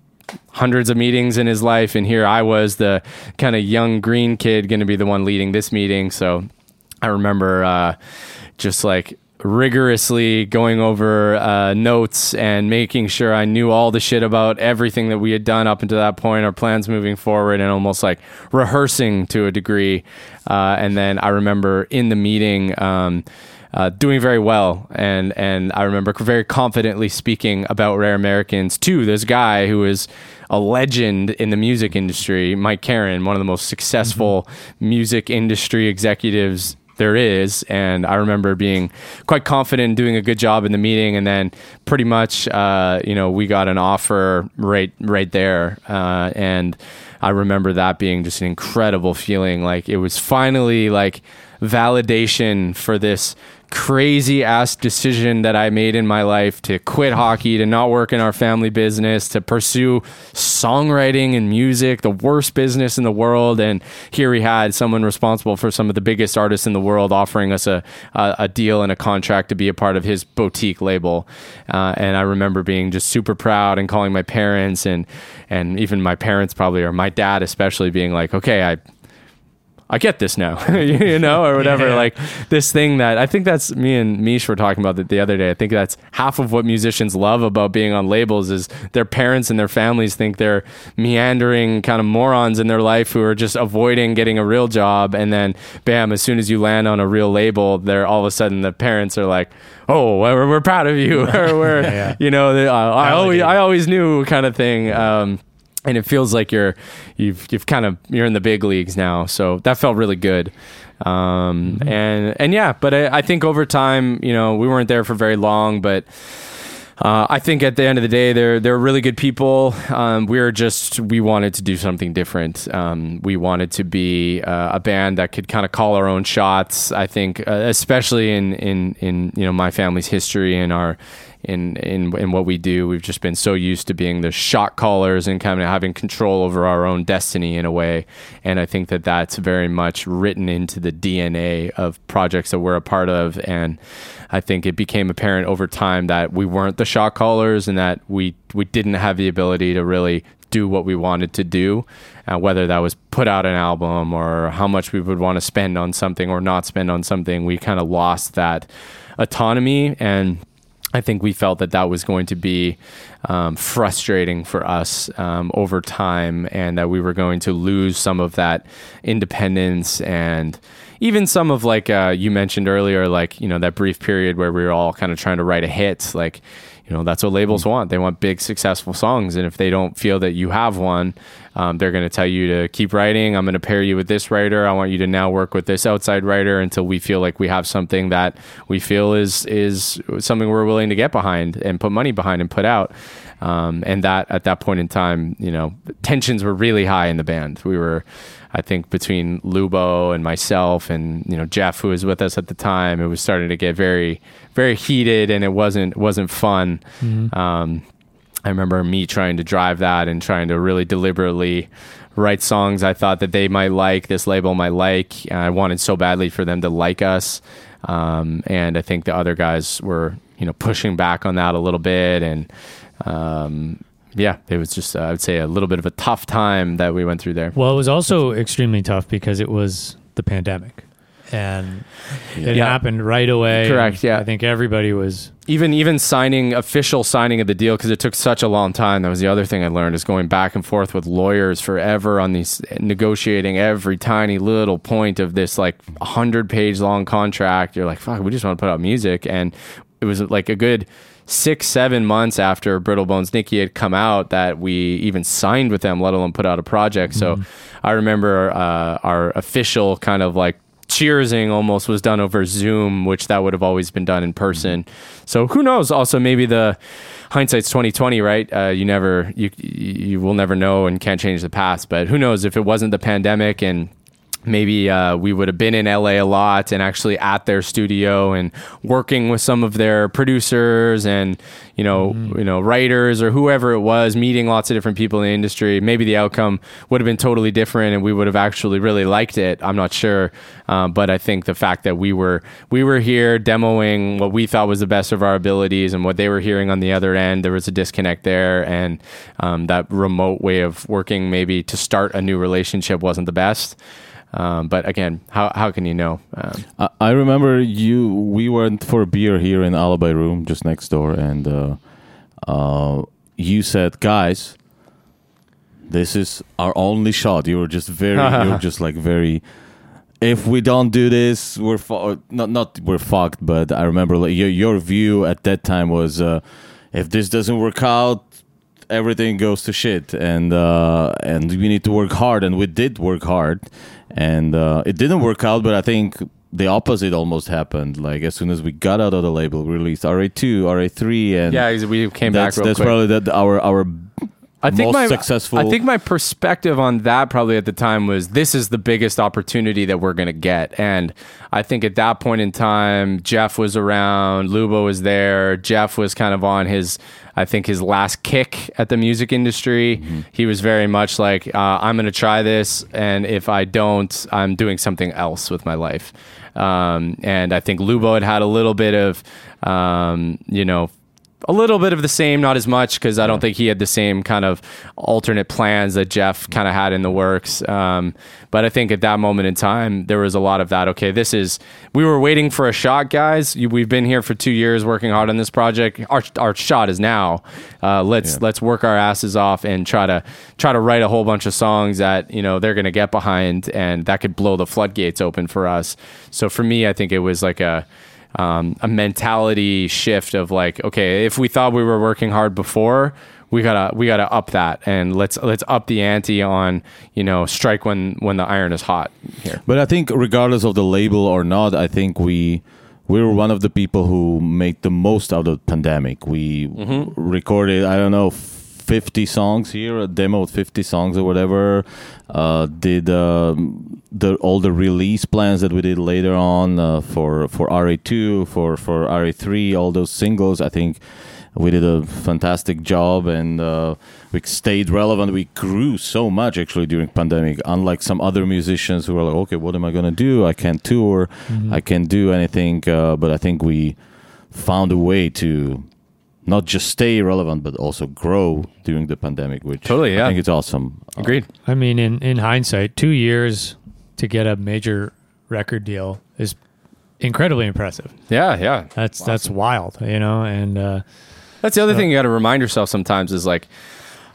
hundreds of meetings in his life, and here I was, the kind of young green kid, going to be the one leading this meeting. So I remember uh, just like rigorously going over uh, notes and making sure I knew all the shit about everything that we had done up until that point, our plans moving forward, and almost like rehearsing to a degree. Uh, and then I remember in the meeting. Um, uh, doing very well, and and I remember very confidently speaking about Rare Americans to this guy who is a legend in the music industry, Mike Caren, one of the most successful mm-hmm. music industry executives there is. And I remember being quite confident in doing a good job in the meeting, and then pretty much, uh, you know, we got an offer right right there, uh, and I remember that being just an incredible feeling. Like it was finally like validation for this crazy ass decision that I made in my life to quit hockey, to not work in our family business, to pursue songwriting and music, the worst business in the world. And here we had someone responsible for some of the biggest artists in the world offering us a, a, a deal and a contract to be a part of his boutique label. Uh, and I remember being just super proud and calling my parents and, and even my parents probably, or my dad especially being like, okay, I, I get this now, [LAUGHS] you know, or whatever. Yeah. Like this thing that I think that's me and Mish were talking about that the other day. I think that's half of what musicians love about being on labels is their parents and their families think they're meandering kind of morons in their life who are just avoiding getting a real job. And then bam, as soon as you land on a real label, they're all of a sudden the parents are like, oh, we're, we're proud of you. [LAUGHS] or we're, yeah. you know, uh, I, always, I always knew kind of thing. Um, and it feels like you're you've you've kind of you're in the big leagues now. So that felt really good. Um, mm-hmm. and and yeah, but I, I, think over time, you know, we weren't there for very long, but. Uh, I think at the end of the day, they're they're really good people. Um, we were just we wanted to do something different. Um, we wanted to be uh, a band that could kind of call our own shots. I think, uh, especially in in in you know my family's history and our in in in what we do. We've just been so used to being the shot callers and kind of having control over our own destiny in a way. And I think that that's very much written into the DNA of projects that we're a part of. And I think it became apparent over time that we weren't the shot callers and that we we didn't have the ability to really do what we wanted to do, uh, whether that was put out an album or how much we would want to spend on something or not spend on something. We kind of lost that autonomy and I think we felt that that was going to be um, frustrating for us um, over time, and that we were going to lose some of that independence and even some of like uh, you mentioned earlier, like you know that brief period where we were all kind of trying to write a hit, like you know that's what labels want. They want big successful songs and if they don't feel that you have one um, they're going to tell you to keep writing. I'm going to pair you with this writer. I want you to now work with this outside writer until we feel like we have something that we feel is is something we're willing to get behind and put money behind and put out um, and that at that point in time you know tensions were really high in the band we were I think between Lubo and myself and you know Jeff, who was with us at the time, it was starting to get very, very heated, and it wasn't wasn't fun. Mm-hmm. Um, I remember me trying to drive that and trying to really deliberately write songs I thought that they might like, this label might like. I wanted so badly for them to like us, um, and I think the other guys were you know pushing back on that a little bit and. Um, yeah, it was just, uh, I would say, a little bit of a tough time that we went through there. Well, it was also extremely tough because it was the pandemic and it yeah. happened right away. Correct. Yeah. I think everybody was even even signing official signing of the deal because it took such a long time. That was the other thing I learned is going back and forth with lawyers forever on these negotiating every tiny little point of this like hundred page long contract. You're like, fuck, we just want to put out music, and it was like a good six, seven months after Brittle Bones Nicky had come out that we even signed with them, let alone put out a project. Mm-hmm. So I remember uh, our official kind of like cheersing almost was done over Zoom, which that would have always been done in person. So who knows? Also, maybe the hindsight's twenty twenty, right? Uh, you never, you you will never know and can't change the past. But who knows if it wasn't the pandemic and maybe uh, we would have been in LA a lot and actually at their studio and working with some of their producers and you know you know writers or whoever it was meeting lots of different people in the industry. Maybe the outcome would have been totally different and we would have actually really liked it. I'm not sure. Um, but I think the fact that we were we were here demoing what we thought was the best of our abilities and what they were hearing on the other end there was a disconnect there. And um, that remote way of working maybe to start a new relationship wasn't the best um, but again, how how can you know? Um, I, I remember you. We went for a beer here in Alibi Room, just next door, and uh, uh, you said, "Guys, this is our only shot." You were just very, you were [LAUGHS] just like very. If we don't do this, we're fu- not not we're fucked. But I remember like, your your view at that time was, uh, if this doesn't work out, everything goes to shit, and uh, and we need to work hard, and we did work hard, and uh, it didn't work out. But I think the opposite almost happened. Like as soon as we got out of the label, we released RA two, RA three, and yeah, we came back that's real that's quick. probably that our our I think my successful. I think my perspective on that probably at the time was this is the biggest opportunity that we're going to get, and I think at that point in time, Jeff was around, Lubo was there, Jeff was kind of on his. I think his last kick at the music industry, Mm-hmm. he was very much like, uh, "I'm going to try this, and if I don't, I'm doing something else with my life." Um, and I think Lubo had had a little bit of, um, you know, a little bit of the same, not as much, because I don't think he had the same kind of alternate plans that Jeff kind of had in the works. Um, but I think at that moment in time, there was a lot of that. Okay, this is we were waiting for a shot, guys. We've been here for two years working hard on this project. Our our shot is now. Uh, let's let's work our asses off and try to try to write a whole bunch of songs that you know they're going to get behind, and that could blow the floodgates open for us. So for me, I think it was like a um, a mentality shift of like, okay, if we thought we were working hard before, we gotta we gotta up that and let's let's up the ante on you know strike when when the iron is hot here. But I think regardless of the label or not, I think we we were one of the people who made the most out of the pandemic. We recorded I don't know. 50 songs here, a demo with 50 songs or whatever. Uh, did um, the all the release plans that we did later on uh, for for RA2, for for RA3, all those singles. I think we did a fantastic job and uh, we stayed relevant. We grew so much actually during pandemic, unlike some other musicians who were like, okay, what am I gonna do? I can't tour, I can't do anything. Uh, but I think we found a way to not just stay relevant but also grow during the pandemic, which Totally, yeah. I think it's awesome. Uh, Agreed. I mean, in in hindsight, two years to get a major record deal is incredibly impressive. Yeah, yeah. That's that's wild, you know. And uh, That's the other thing you got to remind yourself sometimes is like,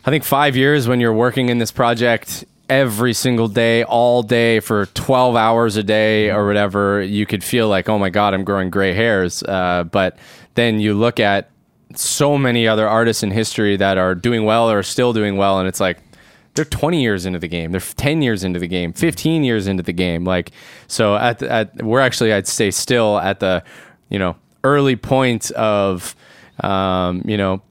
I think five years when you're working in this project every single day, all day for 12 hours a day or whatever, you could feel like, oh my God, I'm growing gray hairs. Uh, but then you look at so many other artists in history that are doing well or still doing well, and it's like, they're 20 years into the game. They're 10 years into the game, 15 years into the game. Like, so at, at we're actually, I'd say, still at the, you know, early point of, um, you know,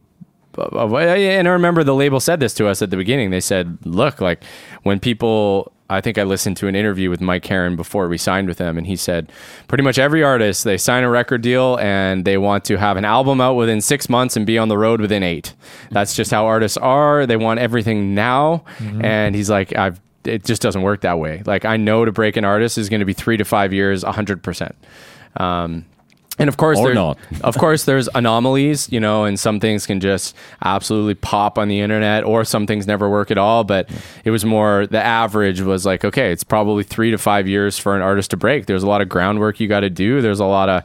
and I remember the label said this to us at the beginning. They said, "Look, like when people." I think I listened to an interview with Mike Caren before we signed with him, and he said, pretty much every artist they sign a record deal and they want to have an album out within six months and be on the road within eight. That's just how artists are. They want everything now, mm-hmm. and he's like, I've. It just doesn't work that way. Like I know to break an artist is going to be three to five years, hundred percent. Um, And of course, Or not. [LAUGHS] of course, there's anomalies, you know, and some things can just absolutely pop on the internet, or some things never work at all. But it was more the average was like, okay, it's probably three to five years for an artist to break. There's a lot of groundwork you got to do. There's a lot of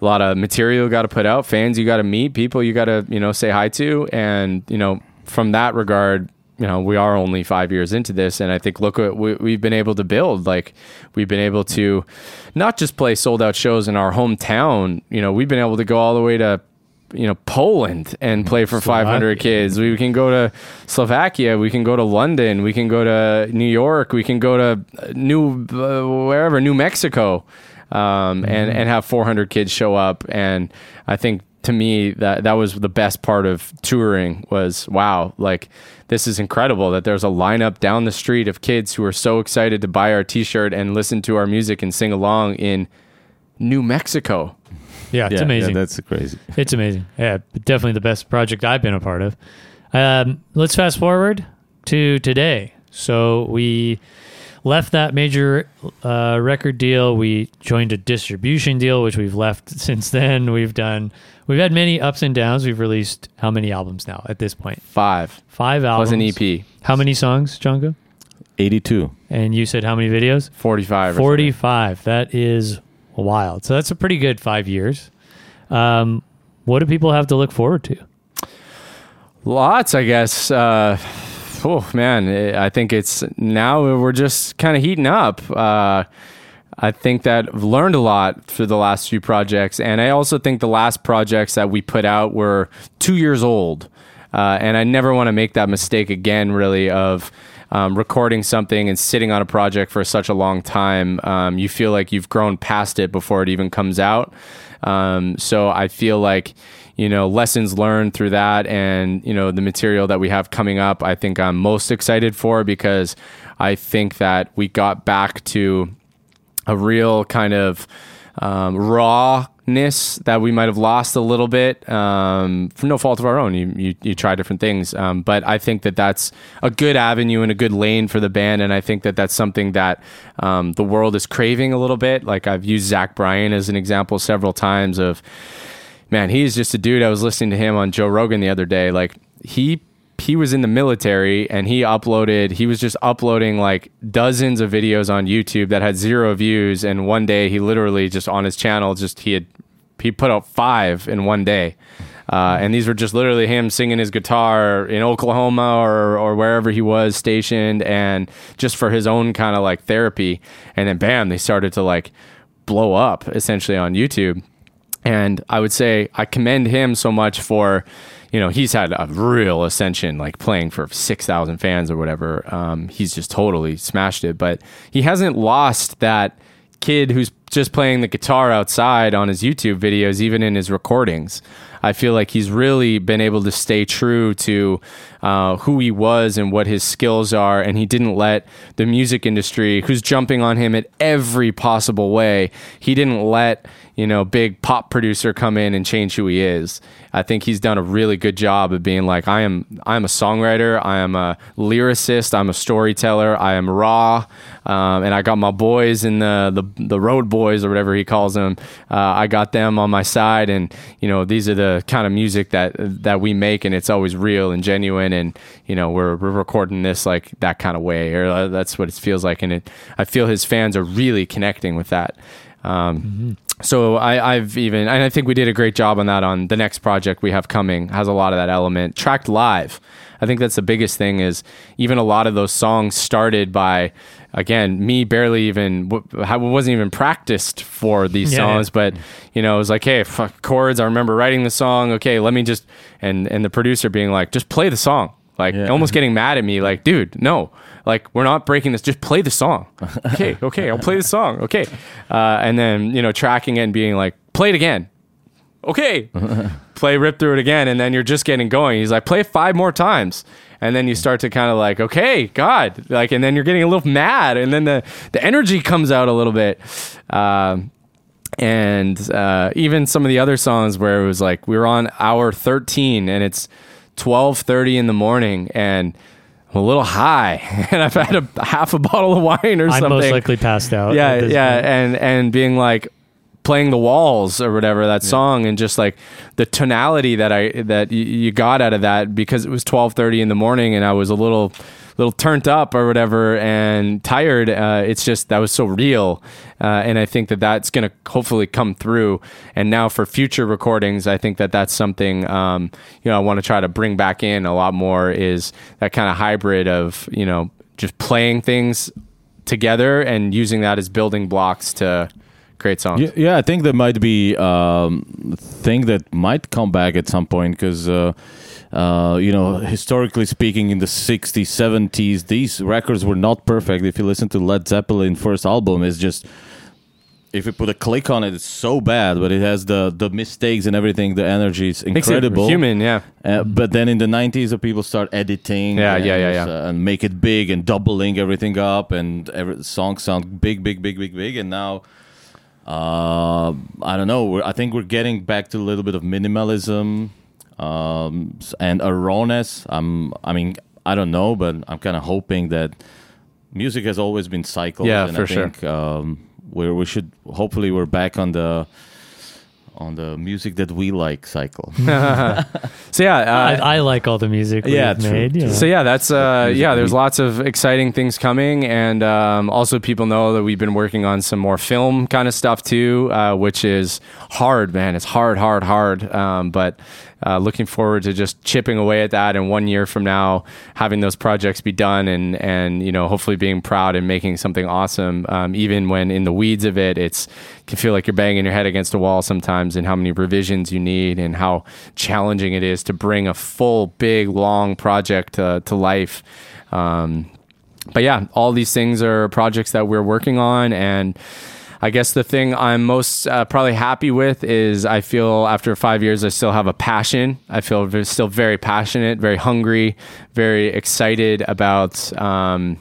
a lot of material you got to put out, fans you got to meet, people you got to you know say hi to, and you know from that regard, you know we are only five years into this and i think look what we, we've been able to build like we've been able to not just play sold out shows in our hometown you know we've been able to go all the way to you know Poland and play for 500 kids. We can go to Slovakia. We can go to London. We can go to New York. We can go to uh, New uh, wherever New Mexico, um, and and have 400 kids show up. And I think to me that that was the best part of touring was wow like this is incredible that there's a lineup down the street of kids who are so excited to buy our t-shirt and listen to our music and sing along in New Mexico. Yeah, it's yeah, amazing. Yeah, that's crazy. It's amazing. Yeah, definitely the best project I've been a part of. Um, let's fast forward to today. So we left that major uh, record deal. We joined a distribution deal, which we've left since then. We've done. We've had many ups and downs. We've released how many albums now at this point? Five Five albums. plus an EP, How many songs, Django? 82. And you said how many videos? 45. or 45. That is wild. So that's a pretty good five years. Um, what do people have to look forward to? Lots, I guess. Uh, oh man, I think it's now we're just kind of heating up. Uh, I think that I've learned a lot through the last few projects, and I also think the last projects that we put out were two years old, uh, and I never want to make that mistake again. Really, of um, recording something and sitting on a project for such a long time, um, you feel like you've grown past it before it even comes out. Um, so I feel like you know lessons learned through that and you know the material that we have coming up i think i'm most excited for because i think that we got back to a real kind of um, rawness that we might have lost a little bit um, for no fault of our own. You, you, you try different things, um, but I think that that's a good avenue and a good lane for the band, and I think that that's something that um, the world is craving a little bit. Like I've used Zach Bryan as an example several times of man, he's just a dude. I was listening to him on Joe Rogan the other day. Like he he was in the military and he uploaded he was just uploading like dozens of videos on YouTube that had zero views and one day he literally just on his channel just he had he put out five in one day. Uh, and these were just literally him singing his guitar in Oklahoma or, or wherever he was stationed and just for his own kind of like therapy. And then bam, they started to like blow up essentially on YouTube. And I would say I commend him so much for, you know, he's had a real ascension, like playing for 6,000 fans or whatever. Um, he's just totally smashed it. But he hasn't lost that kid who's just playing the guitar outside on his YouTube videos, even in his recordings. I feel like he's really been able to stay true to uh, who he was and what his skills are, and he didn't let the music industry, who's jumping on him at every possible way, he didn't let you know big pop producer come in and change who he is. I think he's done a really good job of being like, I am, I am a songwriter, I am a lyricist, I'm a storyteller, I am raw, um, and I got my boys in the, the the road boys or whatever he calls them. Uh, I got them on my side, and you know these are the kind of music that that we make, and it's always real and genuine, and you know we're we're recording this like that kind of way, or that's what it feels like, and it I feel his fans are really connecting with that. Um, So I, I've even, and I think we did a great job on that on the next project we have coming. Has a lot of that element tracked live. I think that's the biggest thing. Is even a lot of those songs started by, again, me barely even wasn't even practiced for these Yeah, songs, yeah. but you know, it was like, hey, fuck chords. I remember writing the song. Okay, let me just, and and the producer being like, just play the song. Like Yeah. almost getting mad at me, like, dude, no, like we're not breaking this. Just play the song. [LAUGHS] Okay, okay, I'll play the song. Okay, uh, and then you know tracking it and being like, play it again. Okay, [LAUGHS] play rip through it again, and then you're just getting going. He's like, play it five more times, and then you start to kind of like, okay, God, like, and then you're getting a little mad, and then the the energy comes out a little bit. Um, and uh, even some of the other songs where it was like we were on hour 13 and it's 12.30 in the morning and I'm a little high [LAUGHS] and I've had a half a bottle of wine or something. I'm something. most likely passed out. yeah, yeah, point. and and being like playing the walls or whatever that song and just like the tonality that I that y- you got out of that because it was 12:30 in the morning and I was a little little turned up or whatever and tired uh, it's just that was so real. Uh, and I think that that's going to hopefully come through. And now for future recordings I think that that's something um, you know I want to try to bring back in a lot more is that kind of hybrid of you know just playing things together and using that as building blocks to create songs. Yeah, yeah, I think that might be um, a thing that might come back at some point because, uh, uh, you know, historically speaking, in the 60s, 70s, these records were not perfect. If you listen to Led Zeppelin first album, it's just if you put a click on it, it's so bad, but it has the the mistakes and everything. The energy is incredible. human, yeah. Uh, but then in the 90s, the people start editing, Yeah, and, yeah, yeah, yeah. uh, and make it big and doubling everything up, and every song sound big, big, big, big, big. And now, uh, I don't know. I think we're getting back to a little bit of minimalism um, and a rawness. I'm, I mean, I don't know, but I'm kind of hoping that music has always been cycles. Yeah, and for I sure. think, Um, where we should hopefully we're back on the on the music that we like cycle. [LAUGHS] So yeah, uh, I, I like all the music we've Yeah, true, made. you know. So yeah, that's uh, yeah. There's lots of exciting things coming, and um, also people know that we've been working on some more film kind of stuff too, uh, which is hard, man. It's hard, hard, hard. Um, but uh, looking forward to just chipping away at that, and one year from now, having those projects be done, and and you know, hopefully being proud and making something awesome. Um, even when in the weeds of it, it's can feel like you're banging your head against a wall sometimes, and how many revisions you need, and how challenging it is to bring a full, big, long project uh, to life. Um, but yeah, all these things are projects that we're working on, and I guess the thing I'm most uh, probably happy with is I feel after five years I still have a passion. I feel v- still very passionate, very hungry, very excited about. Um,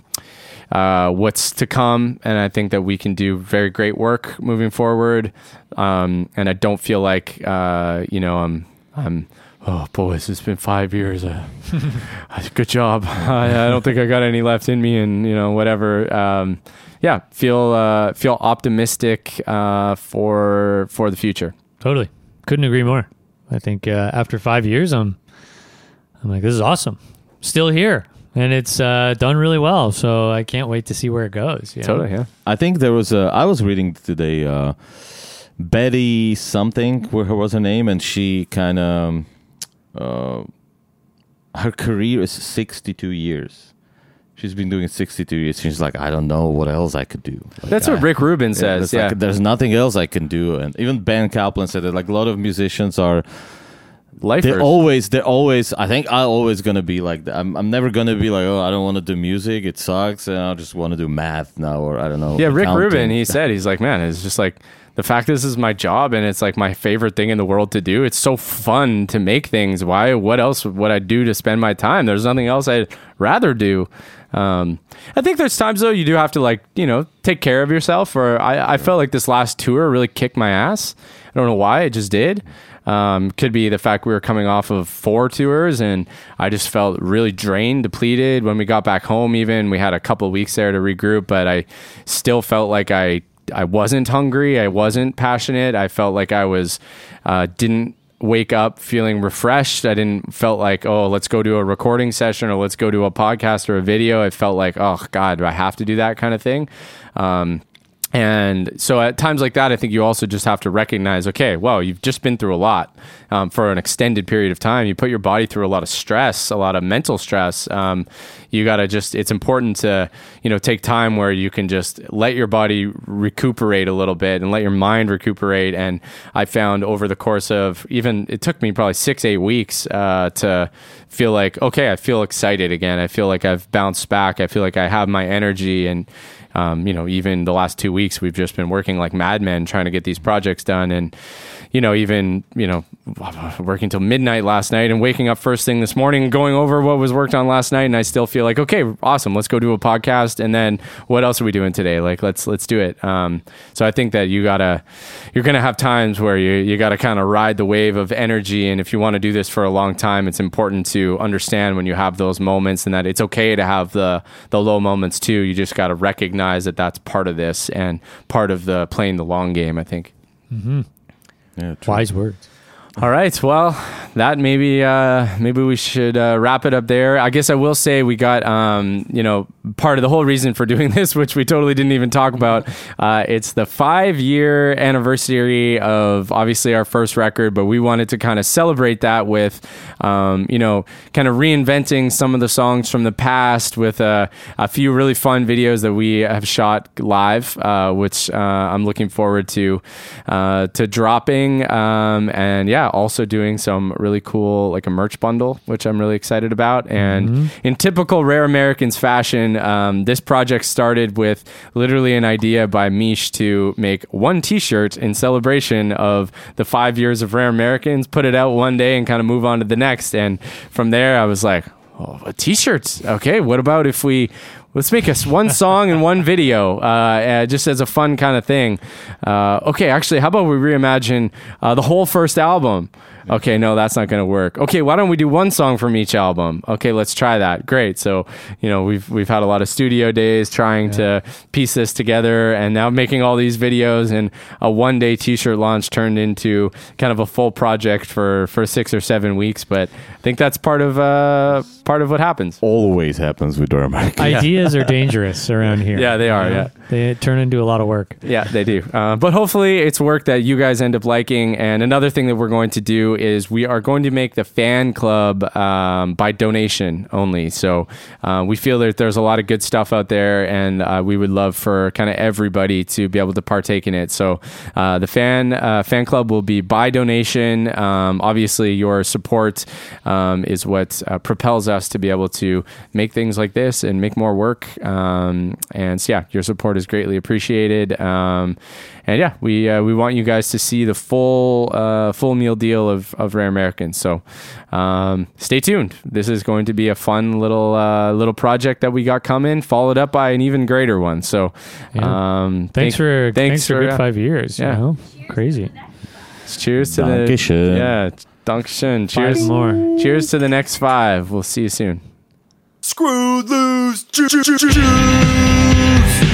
uh, what's to come, and I think that we can do very great work moving forward. Um, and I don't feel like uh, you know I'm I'm oh boys, it's been five years. Uh, [LAUGHS] good job. [LAUGHS] I, I don't think I got any left in me, and you know whatever. Um, yeah, feel uh, feel optimistic uh, for for the future. Totally. Couldn't agree more. I think uh, after five years, I'm, I'm like, this is awesome. Still here, and it's uh, done really well. So I can't wait to see where it goes. you know? Totally, yeah. I think there was a. I was reading today. Uh, Betty something, where her was her name, and she kind of. Uh, her career is sixty-two years. She's been doing it sixty-two years. She's like, I don't know what else I could do. Like, That's I- what Rick Rubin Yeah, says. that's Yeah, like, there's nothing else I can do, and even Ben Kaplan said that. Like a lot of musicians are, lifers. they're always, they're always. I think I'm always gonna be like that. I'm, I'm never gonna be like, oh, I don't want to do music. It sucks, and I just want to do math now, or I don't know. Yeah, Rick accounting. Rubin, he [LAUGHS] said, he's like, man, it's just like the fact this is my job and it's like my favorite thing in the world to do. It's so fun to make things. Why? What else would I do to spend my time? There's nothing else I'd rather do. Um, I think there's times though you do have to like you know take care of yourself. Or I, I felt like this last tour really kicked my ass. I don't know why it just did. Um, could be the fact we were coming off of four tours and I just felt really drained, depleted. When we got back home, even we had a couple weeks there to regroup, but I still felt like I I wasn't hungry. I wasn't passionate. I felt like I was uh, didn't wake up feeling refreshed. I didn't felt like oh let's go do a recording session or let's go do a podcast or a video. I felt like oh god do I have to do that kind of thing. Um, and so at times like that, I think you also just have to recognize, okay, well, you've just been through a lot um, for an extended period of time. You put your body through a lot of stress, a lot of mental stress. Um, you got to just, it's important to, you know, take time where you can just let your body recuperate a little bit and let your mind recuperate. And I found over the course of even, it took me probably six, eight weeks uh, to feel like, okay, I feel excited again. I feel like I've bounced back. I feel like I have my energy and, um, you know, even the last two weeks, we've just been working like madmen trying to get these projects done. And, you know, even, you know, working till midnight last night and waking up first thing this morning and going over what was worked on last night. And I still feel like, okay, awesome. Let's go do a podcast. And then what else are we doing today? Like, let's, let's do it. Um, so I think that you gotta, you're going to have times where you, you got to kind of ride the wave of energy. And if you want to do this for a long time, it's important to understand when you have those moments and that it's okay to have the, the low moments too. You just got to recognize that that's part of this and part of the playing the long game, I think. Yeah, true. Wise words. All right. Well, that maybe uh, maybe we should uh, wrap it up there. I guess I will say we got um, you know part of the whole reason for [LAUGHS] doing this, which we totally didn't even talk about. Uh, it's the five year anniversary of obviously our first record, but we wanted to kind of celebrate that with um, you know kind of reinventing some of the songs from the past with a, a few really fun videos that we have shot live, uh, which uh, I'm looking forward to uh, to dropping. Um, and yeah, yeah, also doing some really cool like a merch bundle, which I'm really excited about. And in typical Rare Americans fashion, um, this project started with literally an idea by Mish to make one T-shirt in celebration of the five years of Rare Americans. Put it out one day and kind of move on to the next. And from there, I was like, oh, t-shirts. Okay, what about if we let's make us one [LAUGHS] song and one video, uh, uh, just as a fun kind of thing. Uh, okay, actually, how about we reimagine uh, the whole first album? Okay, no, that's not going to work. Okay, why don't we do one song from each album? Okay, let's try that. Great. So, you know, we've we've had a lot of studio days trying to piece this together, and now making all these videos and a one day T-shirt launch turned into kind of a full project for for six or seven weeks. But I think that's part of uh, part of what happens. Always happens with Rare American. [LAUGHS] Ideas are dangerous around here. Yeah, they are, You know? yeah. They turn into a lot of work. Yeah, they do. Uh, but hopefully, it's work that you guys end up liking. And another thing that we're going to do is we are going to make the fan club um, by donation only. So uh, we feel that there's a lot of good stuff out there, and uh, we would love for kind of everybody to be able to partake in it. So uh, the fan uh, fan club will be by donation. Um, obviously, your support um, is what uh, propels us to be able to make things like this and make more work. Um, and so, yeah, your support is greatly appreciated. Um, and yeah, we uh, we want you guys to see the full uh, full meal deal of, of Rare Americans. So um, stay tuned. This is going to be a fun little uh, little project that we got coming, followed up by an even greater one. So um, Thanks thank- for thanks, for, a good yeah. five years. Yeah. You know? Crazy. Cheers to Dankeschön. the yeah, Dankeschön. Cheers. Five more. Cheers to the next five. We'll see you soon. Screwed loose. Choo, choo, choo, choo.